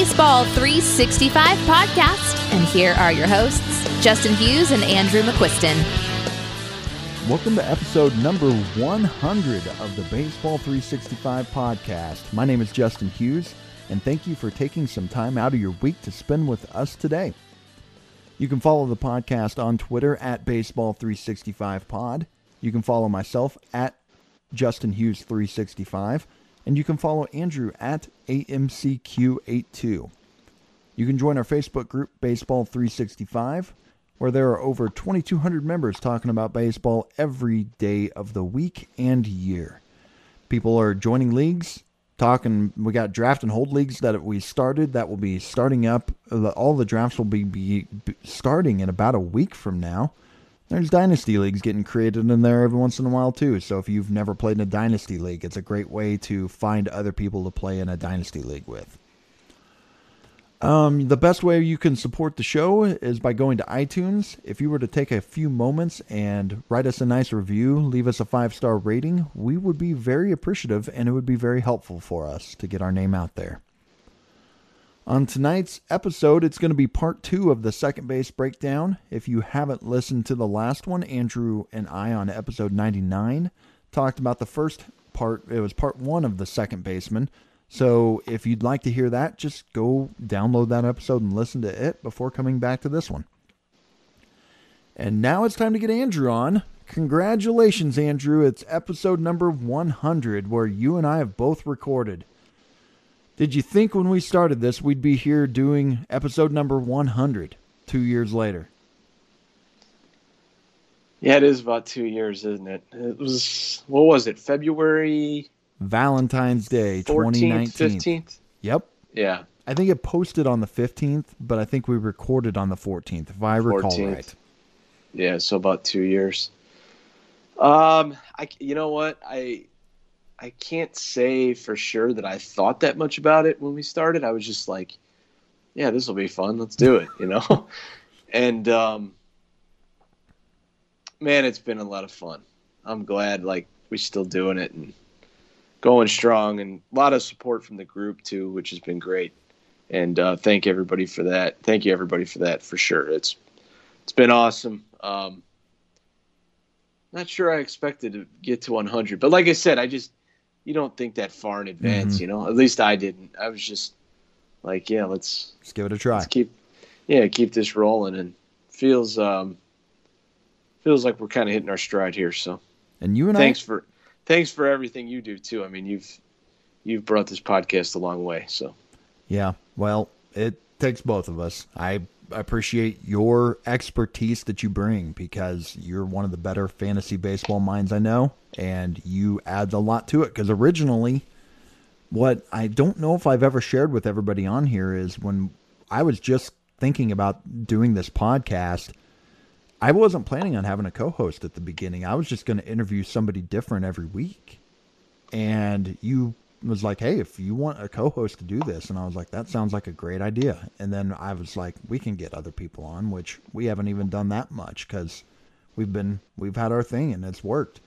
Baseball 365 podcast, and here are your hosts, Justin Hughes and Andrew McQuiston. Welcome to episode number 100 of the Baseball 365 podcast. My name is Justin Hughes, and thank you for taking some time out of your week to spend with us today. You can follow the podcast on Twitter at Baseball365Pod. You can follow myself at Justin Hughes 365, and you can follow Andrew at AMCQ82. You can join our Facebook group, Baseball 365, where there are over 2,200 members talking about baseball every day of the week and year. People are joining leagues, talking. We got draft and hold leagues that we started that will be starting up. All the drafts will be, be starting in about a week from now. There's dynasty leagues getting created in there every once in a while too. So if you've never played in a dynasty league, it's a great way to find other people to play in a dynasty league with. Um, the best way you can support the show is by going to iTunes. If you were to take a few moments and write us a nice review, leave us a five star rating, we would be very appreciative and it would be very helpful for us to get our name out there. On tonight's episode, it's going to be part two of the second base breakdown. If you haven't listened to the last one, Andrew and I on episode 99 talked about the first part. It was part one of the second baseman. So if you'd like to hear that, just go download that episode and listen to it before coming back to this one. And now it's time to get Andrew on. Congratulations, Andrew. It's episode number 100 where you and I have both recorded. Did you think when we started this we'd be here doing episode number 100 two years later? Yeah, it is about two years, isn't it? It was, what was it, February? Valentine's Day 2019. 15th? Yep. Yeah. I think it posted on the 15th, but I think we recorded on the 14th, if I recall 14th. right. Yeah, so about two years. Um, I, you know what? I I can't say for sure that I thought that much about it when we started. I was just like, yeah, this will be fun. Let's do it, you know? and um, man, it's been a lot of fun. I'm glad like we're still doing it and going strong and a lot of support from the group too, which has been great. And uh, thank everybody for that. Thank you everybody for that for sure. It's it's been awesome. Um, not sure I expected to get to 100, but like I said, I just you don't think that far in advance, mm-hmm. you know. At least I didn't. I was just like, yeah, let's let's give it a try. Let's keep, yeah, keep this rolling, and feels um feels like we're kind of hitting our stride here. So, and you and thanks I, for thanks for everything you do too. I mean, you've you've brought this podcast a long way. So, yeah, well, it takes both of us. I appreciate your expertise that you bring because you're one of the better fantasy baseball minds I know, and you add a lot to it. Because originally, what I don't know if I've ever shared with everybody on here is when I was just thinking about doing this podcast, I wasn't planning on having a co host at the beginning. I was just going to interview somebody different every week. And you was like, "Hey, if you want a co-host to do this," and I was like, "That sounds like a great idea." And then I was like, "We can get other people on," which we haven't even done that much because we've been we've had our thing and it's worked.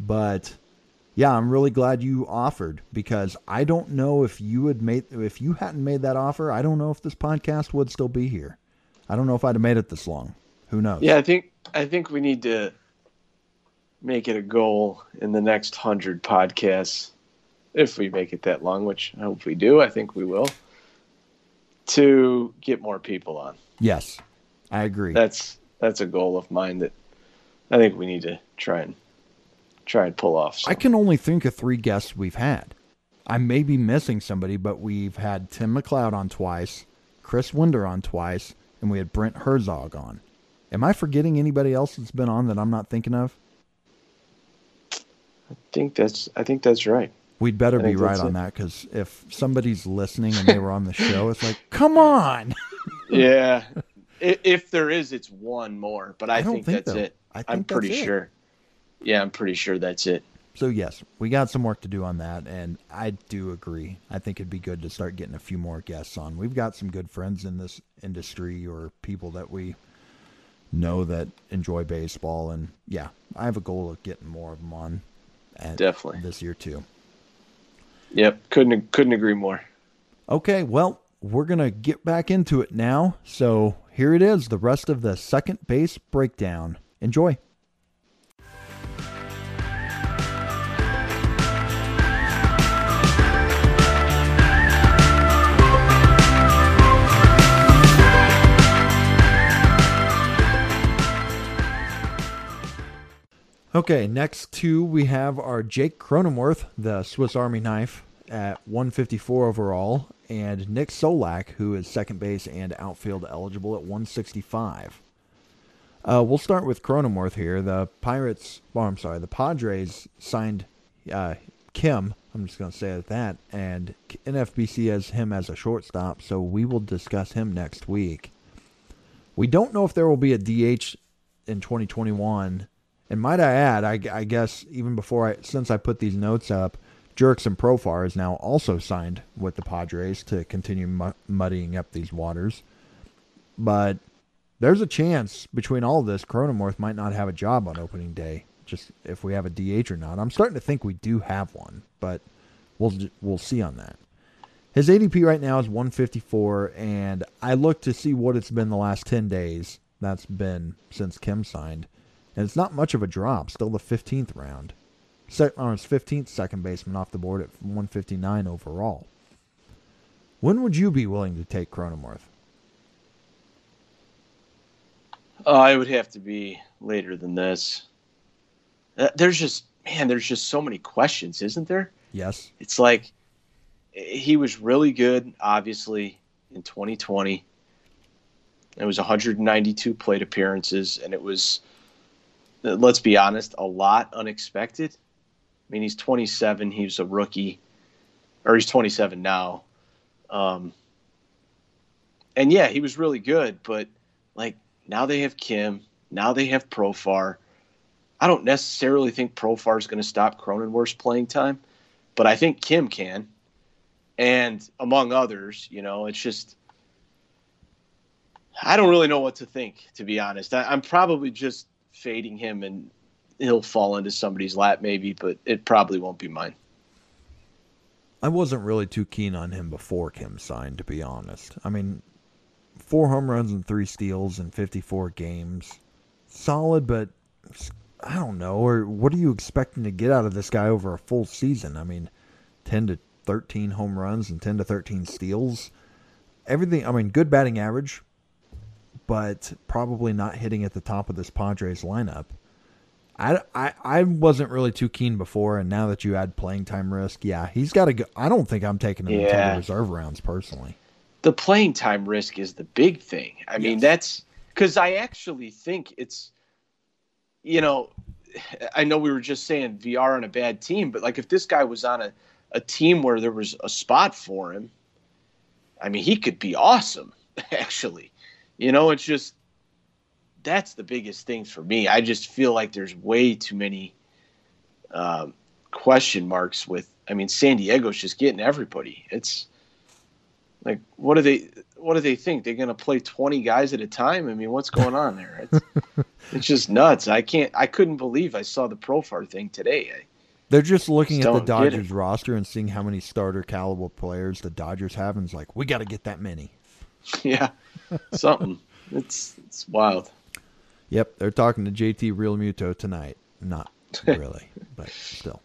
But yeah, I'm really glad you offered because I don't know if you had made if you hadn't made that offer, I don't know if this podcast would still be here. I don't know if I'd have made it this long. Who knows? Yeah, I think I think we need to make it a goal in the next hundred podcasts if we make it that long, which I hope we do. I think we will. To get more people on. Yes, I agree. That's that's a goal of mine that I think we need to try and try and pull off. So. I can only think of three guests we've had. I may be missing somebody, but we've had Tim McLeod on twice, Chris Winder on twice, and we had Brent Herzog on. Am I forgetting anybody else that's been on that I'm not thinking of? I think that's I think that's right. We'd better be right on it. that because if somebody's listening and they were on the show, it's like, come on. yeah, if there is, it's one more, but I, I think, think, that's it. I am pretty sure. Yeah, I'm pretty sure that's it. So yes, we got some work to do on that, and I do agree. I think it'd be good to start getting a few more guests on. We've got some good friends in this industry or people that we know that enjoy baseball, and yeah, I have a goal of getting more of them on. Definitely this year too. Yep, couldn't couldn't agree more. Okay, well, we're going to get back into it now. So here it is the rest of the second base breakdown. Enjoy. Okay, next two we have our Jake Cronenworth, the Swiss Army knife, at 154 overall, and Nick Solak, who is second base and outfield eligible at 165. Uh, we'll start with Cronenworth here. The Pirates, well, I'm sorry, the Padres signed uh, Kim. I'm just going to say that, and NFBC has him as a shortstop, so we will discuss him next week. We don't know if there will be a DH in 2021 and might I add, I, I guess even before I, since I put these notes up, Jurickson Profar is now also signed with the Padres to continue mu- muddying up these waters. But there's a chance between all this, Cronenworth might not have a job on opening day. Just if we have a DH or not. I'm starting to think we do have one, but we'll we'll see on that. His ADP right now is 154, and I look to see what it's been the last 10 days. That's been since Kim signed and it's not much of a drop. Still the 15th round. Or his 15th second baseman off the board at 159 overall. When would you be willing to take Cronenworth? Uh, I would have to be later than this. Uh, there's just man, there's just so many questions, isn't there? Yes. It's like he was really good, obviously, in 2020. It was 192 plate appearances, and it was let's be honest, a lot unexpected. I mean, he's 27. He's a rookie, or he's 27 now. Um, and yeah, he was really good, but like now they have Kim, now they have Profar. I don't necessarily think Profar is going to stop Cronenworth's playing time, but I think Kim can. And among others, you know, it's just I don't really know what to think, to be honest. I, am probably just fading him and he'll fall into somebody's lap maybe, but it probably won't be mine. I wasn't really too keen on him before Kim signed, to be honest. I mean, four home runs and three steals in 54 games. Solid, but I don't know. Or what are you expecting to get out of this guy over a full season? I mean, 10 to 13 home runs and 10 to 13 steals. Everything, I mean, good batting average, but probably not hitting at the top of this Padres lineup. I, I, I wasn't really too keen before, and now that you add playing time risk, yeah, he's got to go. I don't think I'm taking him yeah. the reserve rounds personally. The playing time risk is the big thing. I yes. mean, that's because I actually think it's, you know, I know we were just saying Villar on a bad team, but like if this guy was on a, a team where there was a spot for him, I mean, he could be awesome, actually. You know, it's just that's the biggest thing for me. I just feel like there's way too many um, question marks with. I mean, San Diego's just getting everybody. It's like, what do they? What do they think? They're going to play 20 guys at a time? I mean, what's going on there? It's, it's just nuts. I can't. I couldn't believe I saw the Profar thing today. I, they're just looking just at the Dodgers roster and seeing how many starter caliber players the Dodgers have, and it's like, we got to get that many. Yeah, something. it's it's wild. Yep, they're talking to JT Realmuto tonight. Not really, but still.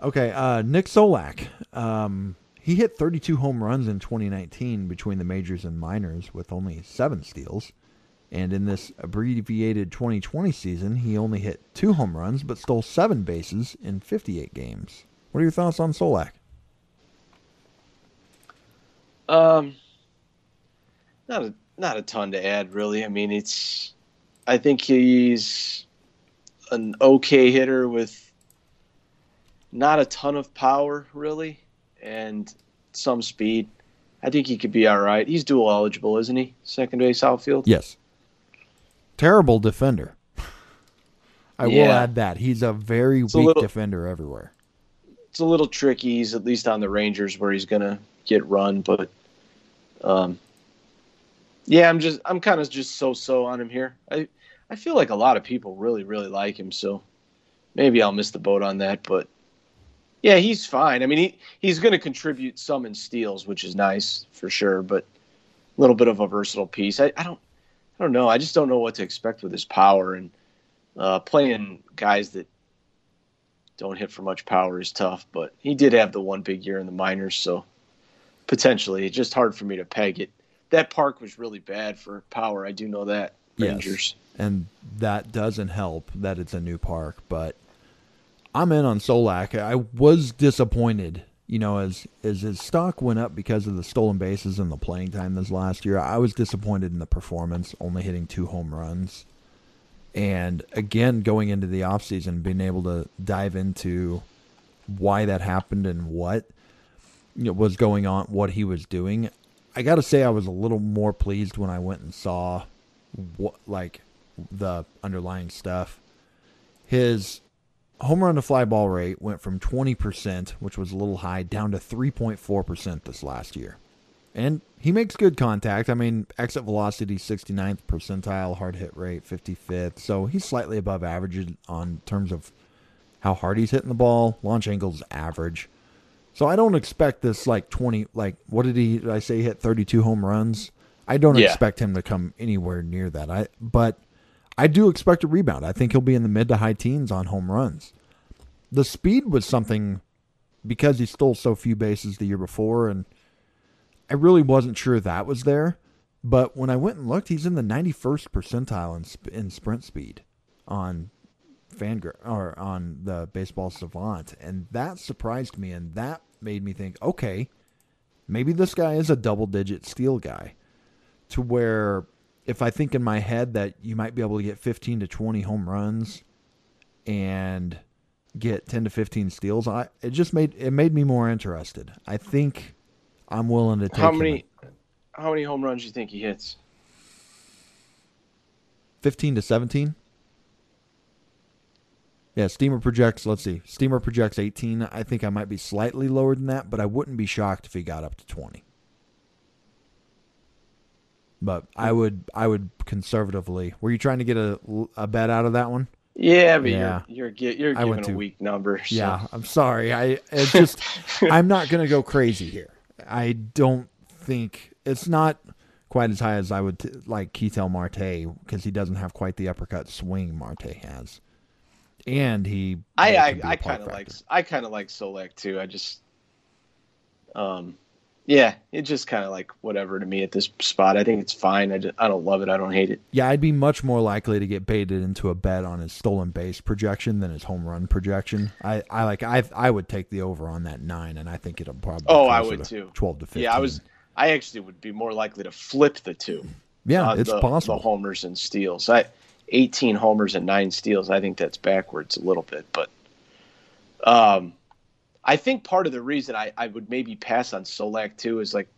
Okay, uh, Nick Solak. Um, he hit 32 home runs in 2019 between the majors and minors with only seven steals. And in this abbreviated 2020 season, he only hit two home runs but stole seven bases in 58 games. What are your thoughts on Solak? Um, not a not a ton to add, really. I mean, it's I think he's an okay hitter with not a ton of power, really, and some speed. I think he could be all right. He's dual eligible, isn't he? Second base outfield. Yes. Terrible defender. I yeah. will add that he's a very it's weak a little, defender everywhere. It's a little tricky. He's at least on the Rangers where he's gonna get run, but um, yeah, I'm just I'm kind of just so so on him here. I I feel like a lot of people really really like him, so maybe I'll miss the boat on that. But Yeah, he's fine. I mean, he he's going to contribute some in steals, which is nice for sure, but a little bit of a versatile piece. I, I don't I don't know. I just don't know what to expect with his power and uh, playing guys that don't hit for much power is tough. But he did have the one big year in the minors, so potentially it's just hard for me to peg it. That park was really bad for power. I do know that. Rangers. Yes. And that doesn't help that it's a new park, but I'm in on Solak. I was disappointed, you know, as as his stock went up because of the stolen bases and the playing time this last year. I was disappointed in the performance, only hitting two home runs. And again, going into the offseason, being able to dive into why that happened and what you know, was going on, what he was doing. I got to say, I was a little more pleased when I went and saw what like the underlying stuff. His home run to fly ball rate went from 20%, which was a little high, down to 3.4% this last year. And he makes good contact. I mean, exit velocity 69th percentile, hard hit rate 55th. So he's slightly above average on terms of how hard he's hitting the ball. Launch angle's average. So I don't expect this like 20 like what did he did I say he hit 32 home runs? I don't Yeah. expect him to come anywhere near that. I but I do expect a rebound. I think he'll be in the mid to high teens on home runs. The speed was something because he stole so few bases the year before and I really wasn't sure that was there. But when I went and looked, he's in the 91st percentile in, in sprint speed on Fangra or on the Baseball Savant, and that surprised me, and that made me think, okay, maybe this guy is a double-digit steal guy. To where, if I think in my head that you might be able to get 15 to 20 home runs, and get 10 to 15 steals, I it just made it made me more interested. I think I'm willing to take How many how many home runs do you think he hits? 15 to 17. Yeah, Steamer projects, let's see. Steamer projects 18. I think I might be slightly lower than that, but I wouldn't be shocked if he got up to 20. But I hmm. would I would conservatively. Were you trying to get a, a bet out of that one? Yeah, but Yeah. you're you're you're giving a to- weak number. so- Yeah, I'm sorry. I it's just I'm not going to go crazy here. I don't think it's not quite as high as I would t- like Ketel Marte because he doesn't have quite the uppercut swing Marte has, and he. I I, could be a I kind of like. I kind of like Solak too. I just, um, yeah, it just kind of like whatever to me at this spot. I think it's fine. I, just, I don't love it. I don't hate it. Yeah, I'd be much more likely to get baited into a bet on his stolen base projection than his home run projection. I, I like I I would take the over on that nine, and I think it'll probably. Oh, I would to too. Twelve to fifteen. Yeah, I was. I actually would be more likely to flip the two. Yeah, uh, it's the, possible. The homers and steals. I, 18 homers and nine steals. I think that's backwards a little bit, but um, I think part of the reason I, I would maybe pass on Solak too is like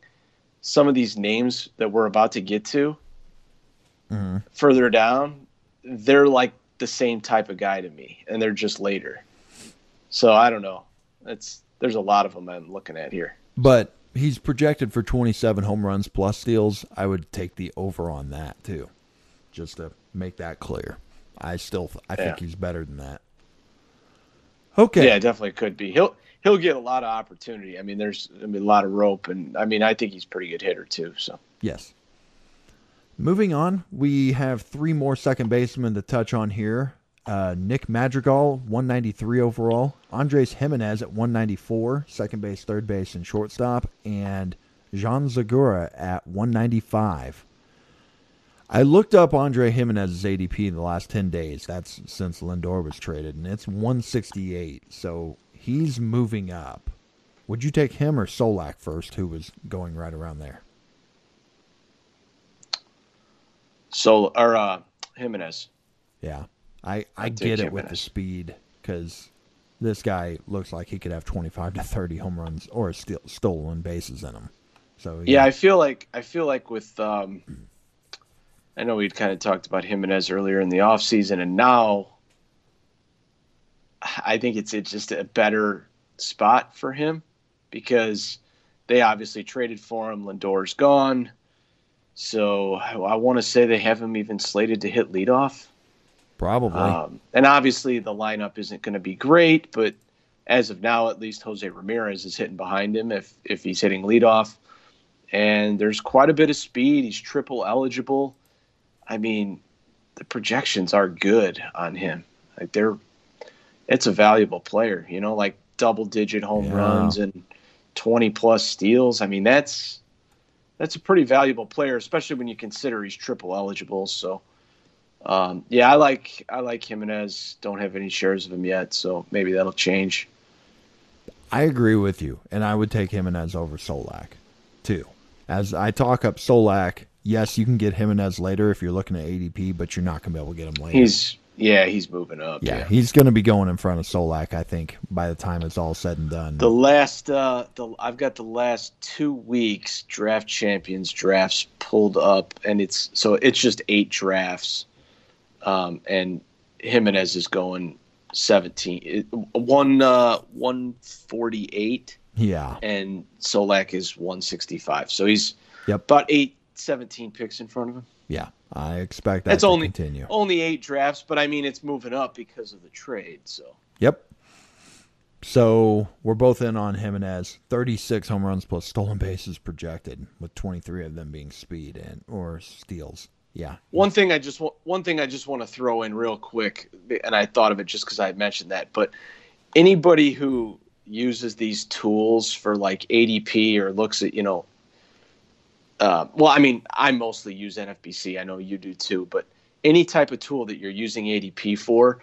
some of these names that we're about to get to Mhm. further down, they're like the same type of guy to me, and they're just later. So I don't know. It's there's a lot of them I'm looking at here. But he's projected for 27 home runs plus steals. I would take the over on that too, just to make that clear. I still, I think he's better than that. Okay. Yeah, definitely could be. He'll he'll get a lot of opportunity. I mean, there's I mean a lot of rope, and I mean I think he's a pretty good hitter too. So Yes. Moving on, we have three more second basemen to touch on here. Uh, Nick Madrigal, 193 overall. Andres Gimenez at 194, second base, third base, and shortstop. And Jean Segura at 195. I looked up Andre Gimenez's ADP in the last 10 days. That's since Lindor was traded, and it's 168. So he's moving up. Would you take him or Solak first, who was going right around there? so or uh, Gimenez. Yeah, I I I'd get it with the speed because this guy looks like he could have twenty five to thirty home runs or steal, stolen bases in him. So Yeah, I feel like I feel like with um, I know we'd kind of talked about Gimenez earlier in the off season, and now I think it's it's just a better spot for him because they obviously traded for him. Lindor's gone, so I, I want to say they have him even slated to hit leadoff. probably. Um, and obviously the lineup isn't going to be great, but as of now, at least Jose Ramirez is hitting behind him if if he's hitting leadoff. And there's quite a bit of speed. He's triple eligible. I mean, the projections are good on him. Like they're, it's a valuable player. You know, like double digit home Yeah. runs and 20 plus steals. I mean, that's that's a pretty valuable player, especially when you consider he's triple eligible. So, um, yeah, I like I like Gimenez. Don't have any shares of him yet, so maybe that'll change. I agree with you, and I would take Gimenez over Solak, too. As I talk up Solak, yes, you can get Gimenez later if you're looking at ADP, but you're not going to be able to get him later. He's yeah, he's moving up. yeah, he's going to be going in front of Solak, I think, by the time it's all said and done. The last, uh, the I've got the last two weeks draft champions drafts pulled up, and it's so it's just eight drafts, um, and Gimenez is going seventeen, one uh, one forty eight, yeah, and Solak is one sixty five. So he's Yep. about eight, 17 picks in front of him. yeah, I expect that That's to only continue. only eight drafts, but I mean it's moving up because of the trade. So Yep. So we're both in on Gimenez. 36 home runs plus stolen bases projected, with 23 of them being speed and or steals. Yeah. One thing I just want one thing I just want to throw in real quick, and I thought of it just because I mentioned that, but anybody who uses these tools for like ADP or looks at you know, uh, well, I mean, I mostly use NFBC. I know you do too, but any type of tool that you're using ADP for,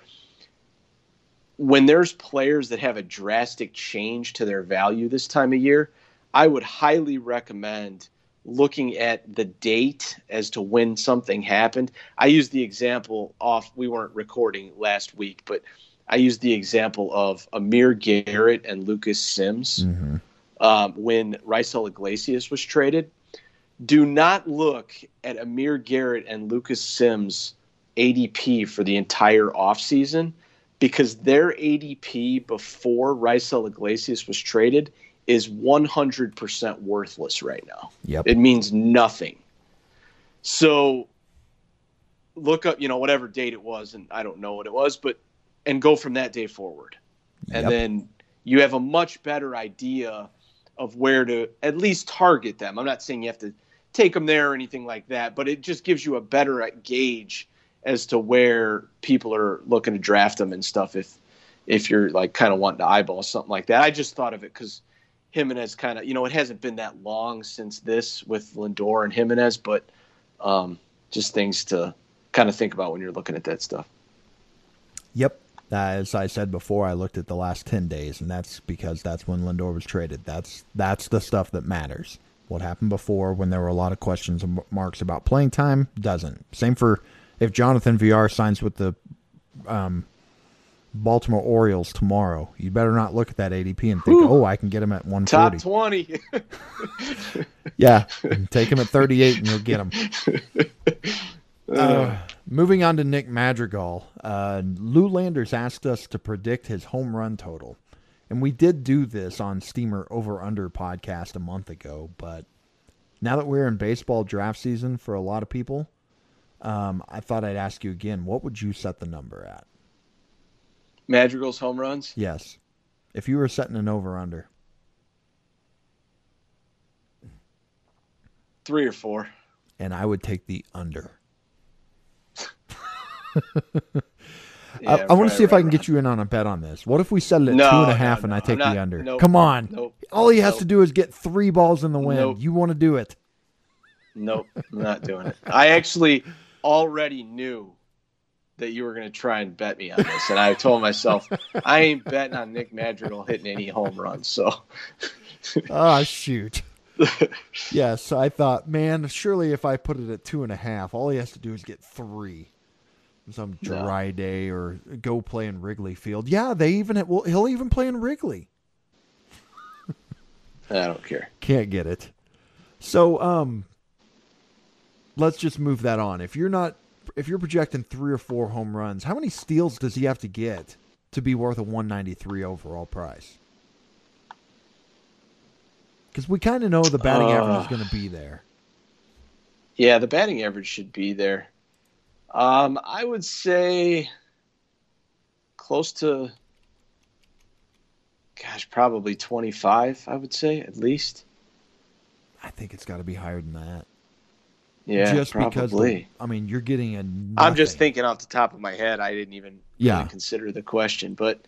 when there's players that have a drastic change to their value this time of year, I would highly recommend looking at the date as to when something happened. I used the example off, we weren't recording last week, but I used the example of Amir Garrett and Lucas Sims hmm um, when Raisel Iglesias was traded. Do not look at Amir Garrett and Lucas Sims ADP for the entire offseason because their ADP before Raisel Iglesias was traded is 100% worthless right now. Yep. It means nothing. So look up, you know, whatever date it was, and I don't know what it was, but and go from that day forward. And then you have a much better idea of where to at least target them. I'm not saying you have to take them there or anything like that, but it just gives you a better gauge as to where people are looking to draft them and stuff if if you're like kind of wanting to eyeball something like that. I just thought of it because Gimenez kind of, you know, it hasn't been that long since this with Lindor and Gimenez, but um, just things to kind of think about when you're looking at that stuff. Yep. Uh, as I said before, I looked at the last 10 days, and that's because that's when Lindor was traded. That's that's the stuff that matters. What happened before when there were a lot of questions and marks about playing time doesn't. Same for if Jonathan Villar signs with the um, Baltimore Orioles tomorrow. You better not look at that ADP and think, oh, I can get him at 140. Top 20. Yeah, take him at 38 and you'll get him. Uh, moving on to Nick Madrigal, uh, Lou Landers asked us to predict his home run total. And we did do this on Steamer Over Under podcast a month ago. But now that we're in baseball draft season for a lot of people, um, I thought I'd ask you again what would you set the number at? Madrigal's home runs. Yes. If you were setting an over under, Three or four. and I would take the under. Yeah, I, I want to see if I can right. get you in on a bet on this. What if we settle it at No, two and no, and I take not- the under? nope, Come on. Nope. All he has nope. to do is get three balls in the wind. You want to do it. Nope, I'm not doing it. I actually already knew that you were going to try and bet me on this, and I told myself I ain't betting on Nick Madrigal hitting any home runs. So Oh, shoot. yes, I thought, man, surely if I put it at two and a half, all he has to do is get three. Some No. dry day or go play in Wrigley Field. Yeah, they even well, he'll even play in Wrigley. I don't care. Can't get it. So, um, let's just move that on. If you're not, if you're projecting three or four home runs, how many steals does he have to get to be worth a 193 overall price? Because we kind of know the batting average is Uh. going to be there. Yeah, the batting average should be there. Um, I would say close to gosh, probably 25, I would say at least. I think it's got to be higher than that. Yeah, just probably. because the, I mean you're getting a. I'm just thinking off the top of my head. I didn't even Yeah. really consider the question, but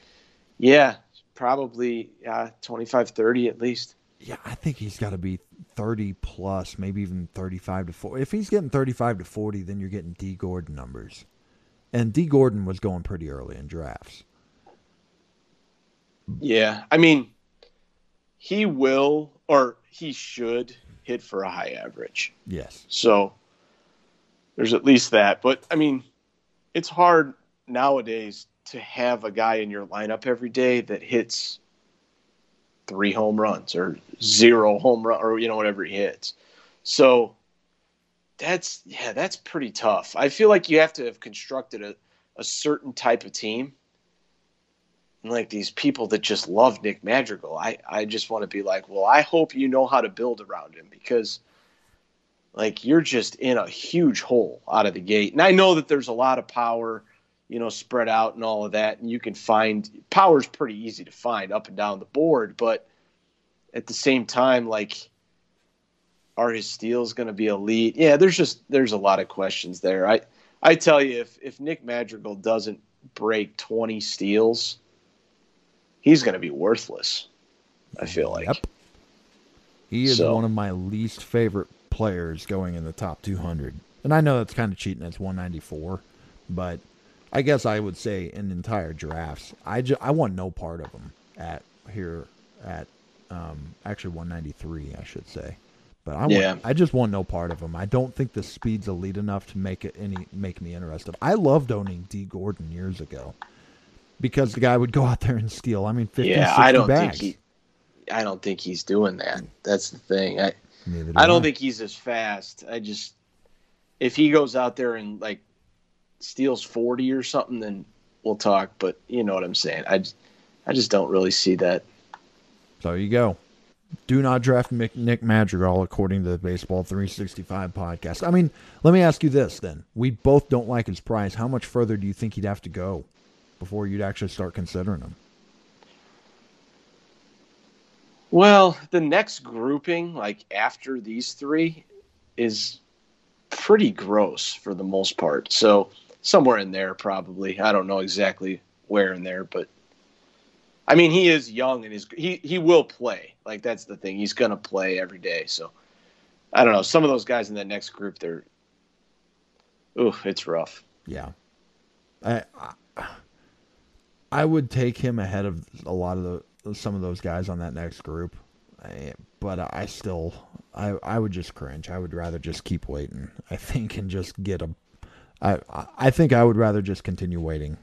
yeah, probably yeah, 25, 30 at least. Yeah, I think he's got to be 30 plus, maybe even 35 to 40. If he's getting 35 to 40, then you're getting Dee Gordon numbers. And Dee Gordon was going pretty early in drafts. Yeah, I mean, he will or he should hit for a high average. Yes. So there's at least that. But I mean, it's hard nowadays to have a guy in your lineup every day that hits three home runs or zero home run or you know whatever he hits. So that's yeah, that's pretty tough. I feel like you have to have constructed a, a certain type of team. And like these people that just love Nick Madrigal, I, I just want to be like, well, I hope you know how to build around him because like you're just in a huge hole out of the gate. And I know that there's a lot of power, you know, spread out and all of that. And you can find power's pretty easy to find up and down the board. But at the same time, like, are his steals going to be elite? Yeah, there's just there's a lot of questions there. I I tell you, if if Nick Madrigal doesn't break 20 steals, he's going to be worthless. I feel like. Yep. He is So- one of my least favorite players going in the top 200. And I know that's kind of cheating. It's 194. But I guess I would say in entire drafts, I, ju- I want no part of them at here at um, actually 193, I should say. But I want, Yeah. I just want no part of them. I don't think the speed's elite enough to make it any make me interested. I loved owning Dee Gordon years ago because the guy would go out there and steal. I mean, 50, yeah, 60 I don't bags. think he. I don't think he's doing that. That's the thing. I do I don't think he's as fast. I just if he goes out there and like steals forty or something, then we'll talk. But you know what I'm saying. I just, I just don't really see that. So you go. Do not draft Nick Madrigal according to the Baseball 365 podcast. I mean, let me ask you this then. We both don't like his price. How much further do you think he'd have to go before you'd actually start considering him? Well, the next grouping, like after these three, is pretty gross for the most part. So somewhere in there, probably. I don't know exactly where in there, but I mean, he is young and is he he will play. Like that's the thing. He's gonna play every day. So I don't know. Some of those guys in that next group, they're, ooh, it's rough. Yeah. I, I would take him ahead of a lot of the some of those guys on that next group. I, but I still I I would just cringe. I would rather just keep waiting. I think and just get a I I- think I would rather just continue waiting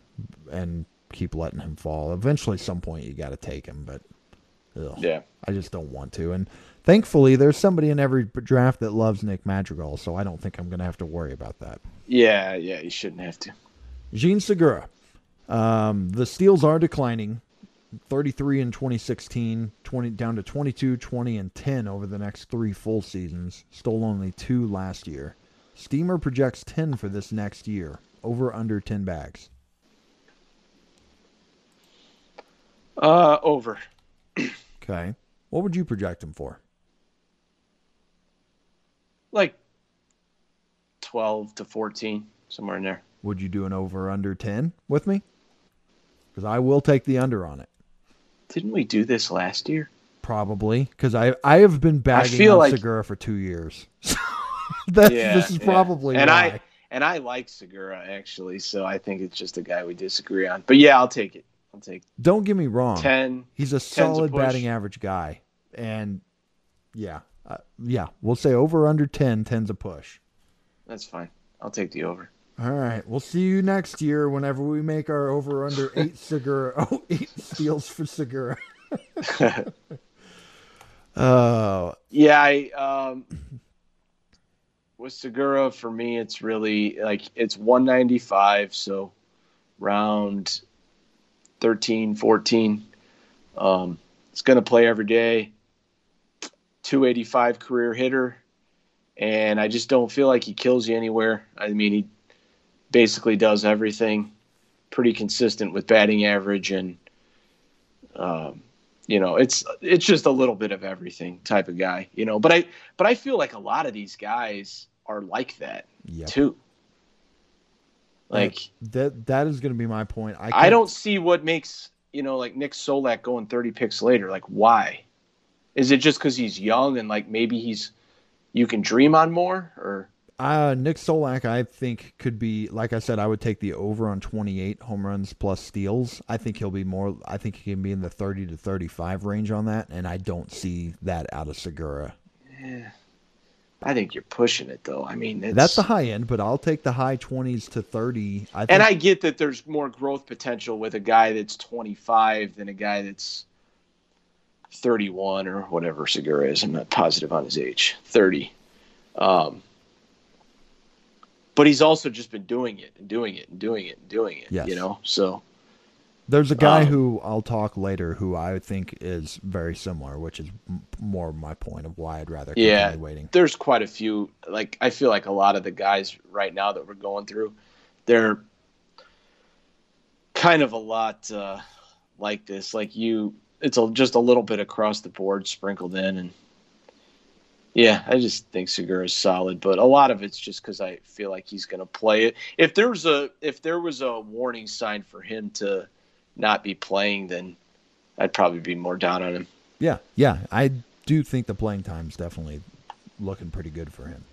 and keep letting him fall. Eventually some point you got to take him, but ugh, Yeah. I just don't want to. And thankfully there's somebody in every draft that loves Nick Madrigal, so I don't think I'm going to have to worry about that. Yeah, yeah. You shouldn't have to. Jean Segura. Um, the steals are declining. 33 in 2016, 20 down to 22, 20 and 10 over the next 3 full seasons. Stole only 2 last year. Steamer projects 10 for this next year. Over under 10 bags. Uh, over. Okay. What would you project him for? Like twelve to fourteen, somewhere in there. Would you do an over under 10 with me? Cuz I will take the under on it. Didn't we do this last year? Probably cuz I I have been bagging feel on like- Segura for 2 years. That's, Yeah, this is yeah. probably and why. I and I like Segura actually, so I think it's just a guy we disagree on. But yeah, I'll take it. I'll take Don't get me wrong. ten. He's a a solid push. batting average guy, and yeah, uh, yeah, we'll say over under 10, 10's a push. That's fine. I'll take the over. All right, we'll see you next year whenever we make our over under eight Segura, oh eight steals for Segura. Oh, Yeah, I um with Segura for me it's really like it's 195 so round 13 14 um it's going to play every day 285 career hitter and I just don't feel like he kills you anywhere. I mean he basically does everything pretty consistent with batting average and um you know, it's it's just a little bit of everything type of guy, you know. But I but I feel like a lot of these guys are like that Yep. too. Like that that is going to be my point. I I don't see what makes you know like Nick Solak going 30 picks later. Like why? Is it just because he's young and like maybe he's you can dream on more or Uh, Nick Solak, I think could be like I said. I would take the over on 28 home runs plus steals. I think he'll be more. I think he can be in the 30 to 35 range on that, and I don't see that out of Segura. I think you're pushing it though. I mean it's, That's the high end, but I'll take the high 20s to 30. I think, and I get that there's more growth potential with a guy that's 25 than a guy that's 31 or whatever Segura is. I'm not positive on his age. 30. Um, but he's also just been doing it and doing it and doing it and doing it. Yes. You know, so there's a guy um, who I'll talk later who I think is very similar, which is m- more my point of why I'd rather Yeah. waiting. there's quite a few. Like I feel like a lot of the guys right now that we're going through, they're kind of a lot uh, like this. Like you, it's a, just a little bit across the board sprinkled in, and yeah, I just think Segura is solid. But a lot of it's just because I feel like he's going to play it. If there's a if there was a warning sign for him to not be playing, then I'd probably be more down on him. Yeah, yeah, I do think the playing time's definitely looking pretty good for him.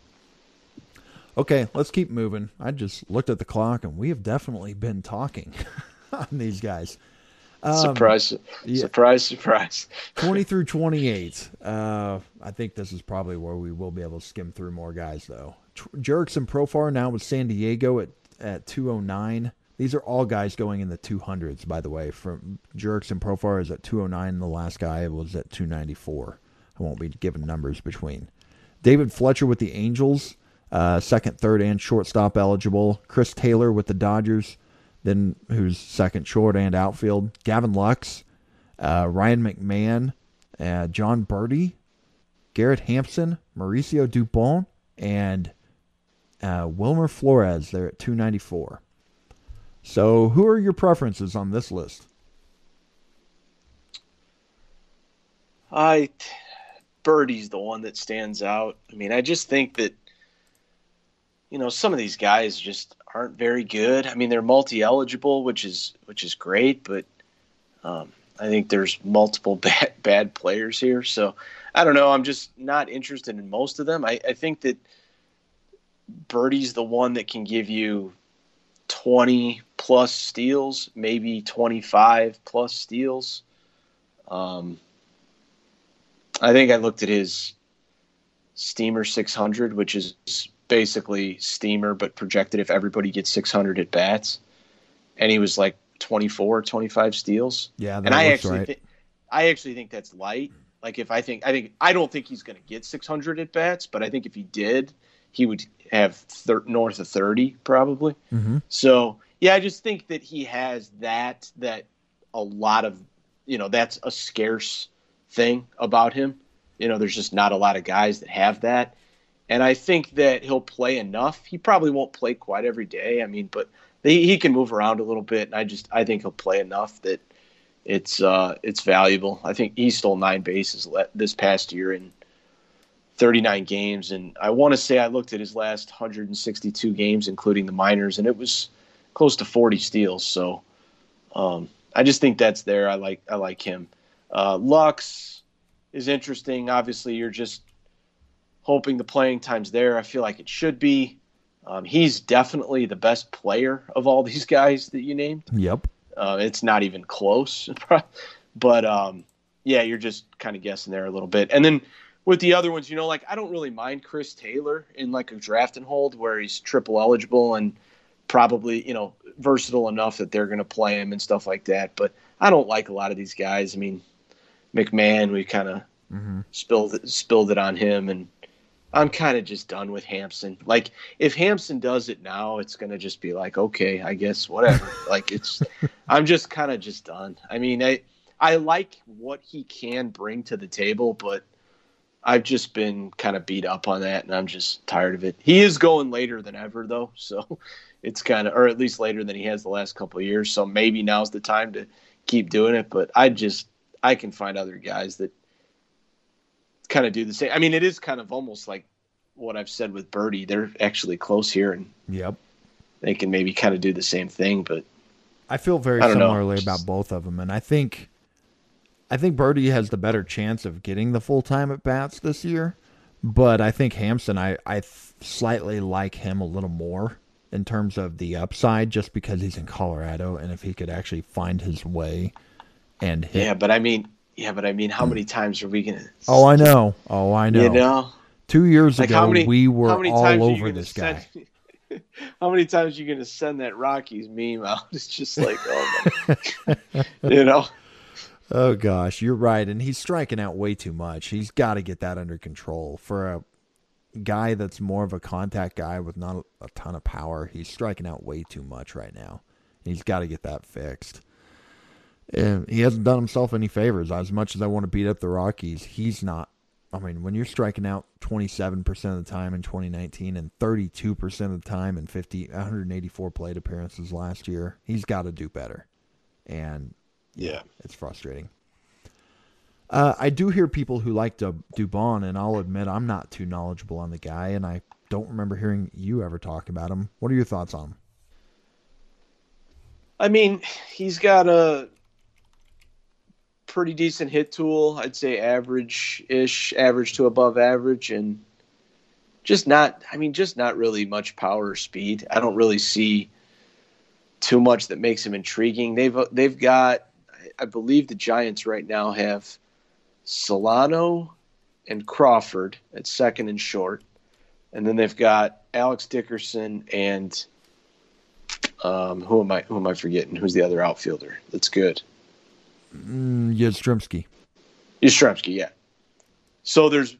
Okay, let's keep moving. I just looked at the clock, and we have definitely been talking on these guys. Um, surprise, yeah. surprise, surprise. 20 through 28. Uh, I think this is probably where we will be able to skim through more guys, though. Tr- Jurickson Profar now with San Diego at, at 209. These are all guys going in the 200s, by the way. From Jurickson Profar is at 209. The last guy was at 294. I won't be giving numbers between. David Fletcher with the Angels, uh, second, third, and shortstop eligible. Chris Taylor with the Dodgers, then who's second, short, and outfield. Gavin Lux, uh, Ryan McMahon, uh, Jon Berti, Garrett Hampson, Mauricio Dubon, and uh, Wilmer Flores. They're at 294. So, who are your preferences on this list? I Berti's the one that stands out. I mean, I just think that you know some of these guys just aren't very good. I mean, they're multi-eligible, which is which is great, but um, I think there's multiple bad bad players here. So I don't know. I'm just not interested in most of them. I, I think that Berti's the one that can give you 20 plus steals, maybe 25 plus steals. Um, I think I looked at his Steamer 600, which is basically Steamer, but projected if everybody gets 600 at bats. And he was like 24, 25 steals. Yeah, And I actually, right. thi- I actually think that's light. Like if I think, I think, I don't think he's going to get 600 at bats, but I think if he did, he would have thir- north of 30 probably. Mhm. So yeah, I just think that he has that that a lot of you know that's a scarce thing about him. You know, there's just not a lot of guys that have that, and I think that he'll play enough. He probably won't play quite every day. I mean, but he, he can move around a little bit, and I just I think he'll play enough that it's uh it's valuable. I think he stole nine bases this past year in 39 games, and I want to say I looked at his last 162 games, including the minors, and it was close to 40 steals. So um, I just think that's there. I like I like him. Uh, Lux is interesting. Obviously, you're just hoping the playing time's there. I feel like it should be. Um, he's definitely the best player of all these guys that you named. Yep. Uh, it's not even close. but um, yeah, you're just kind of guessing there a little bit. And then with the other ones, you know, like I don't really mind Chris Taylor in like a draft and hold where he's triple eligible and probably, you know, versatile enough that they're going to play him and stuff like that. But I don't like a lot of these guys. I mean, McMahon, we kind of hmm spilled it, spilled it on him, and I'm kind of just done with Hampson. Like if Hampson does it now, it's gonna just be like, okay, I guess whatever. like it's, I'm just kind of just done. I mean, I I like what he can bring to the table, but I've just been kind of beat up on that, and I'm just tired of it. He is going later than ever, though, so it's kind of, or at least later than he has the last couple of years. So maybe now's the time to keep doing it. But I just, I can find other guys that kind of do the same. I mean, it is kind of almost like what I've said with Berti. They're actually close here, and Yep. they can maybe kind of do the same thing. But I feel very I similarly about both of them, and I think, I think Berti has the better chance of getting the full time at bats this year, but I think Hampson, I I slightly like him a little more in terms of the upside, just because he's in Colorado, and if he could actually find his way and hit. yeah, but I mean, yeah, but I mean, how hmm. many times are we gonna? Oh, I know. Oh, I know. You know, Two years like ago, how many? we were all times are you over this guy. Send, how many times are you gonna send that Rockies meme out? It's just like, oh my, you know. Oh gosh, you're right, and he's striking out way too much. He's got to get that under control for a guy that's more of a contact guy with not a ton of power. He's striking out way too much right now. He's got to get that fixed. And he hasn't done himself any favors. As much as I want to beat up the Rockies, he's not. I mean, when you're striking out 27% of the time in 2019 and 32% of the time in 50 184 plate appearances last year, he's got to do better. And Yeah. it's frustrating. Uh, I do hear people who like Du- Dubon, and I'll admit I'm not too knowledgeable on the guy, and I don't remember hearing you ever talk about him. What are your thoughts on him? I mean, he's got a pretty decent hit tool. I'd say average ish, average to above average, and just not, I mean, just not really much power or speed. I don't really see too much that makes him intriguing. They've, they've got, I believe the Giants right now have Solano and Crawford at second and short. And then they've got Alex Dickerson and um, who am I? Who am I forgetting? Who's the other outfielder? That's good. Mm, Yastrzemski. Yastrzemski, yeah. So there's,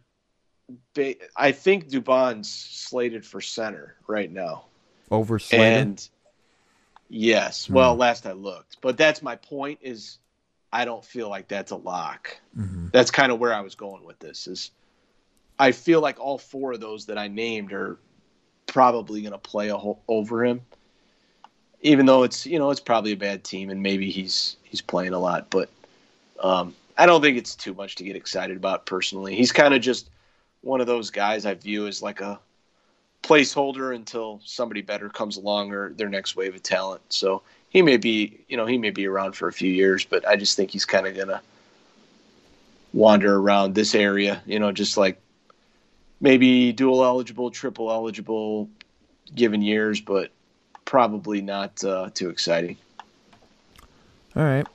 I think Dubon's slated for center right now, Over Slater. and yes, well, last I looked, but that's my point. Is I don't feel like that's a lock. Mhm. That's kind of where I was going with this. Is I feel like all four of those that I named are probably going to play a ho- over him, even though it's you know it's probably a bad team and maybe he's he's playing a lot, but um, I don't think it's too much to get excited about personally. He's kind of just one of those guys I view as like a placeholder until somebody better comes along or their next wave of talent. So he may be, you know, he may be around for a few years, but I just think he's kind of gonna wander around this area, you know, just like maybe dual eligible, triple eligible, given years, but probably not uh, too exciting. All right.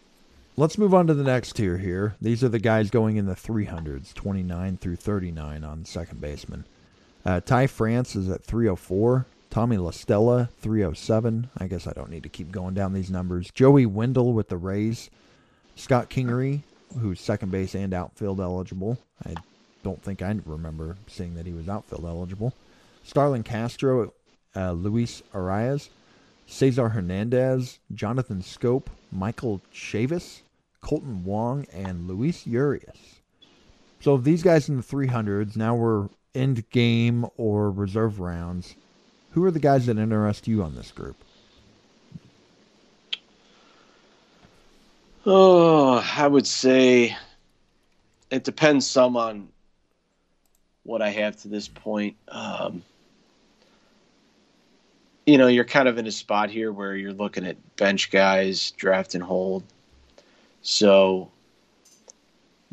Let's move on to the next tier here. These are the guys going in the 300s, 29 through 39 on second baseman. Uh, Ty France is at 304. Tommy La Stella, 307. I guess I don't need to keep going down these numbers. Joey Wendle with the Rays. Scott Kingery, who's second base and outfield eligible. I don't think I remember seeing that he was outfield eligible. Starlin Castro, uh, Luis Arraez. Cesar Hernandez, Jonathan Schoop, Michael Chavis, Kolten Wong, and Luis Urias. So these guys in the 300s, now we're end game or reserve rounds. Who are the guys that interest you on this group? Oh, I would say it depends some on what I have to this point. Um, you know, you're kind of in a spot here where you're looking at bench guys, draft and hold. So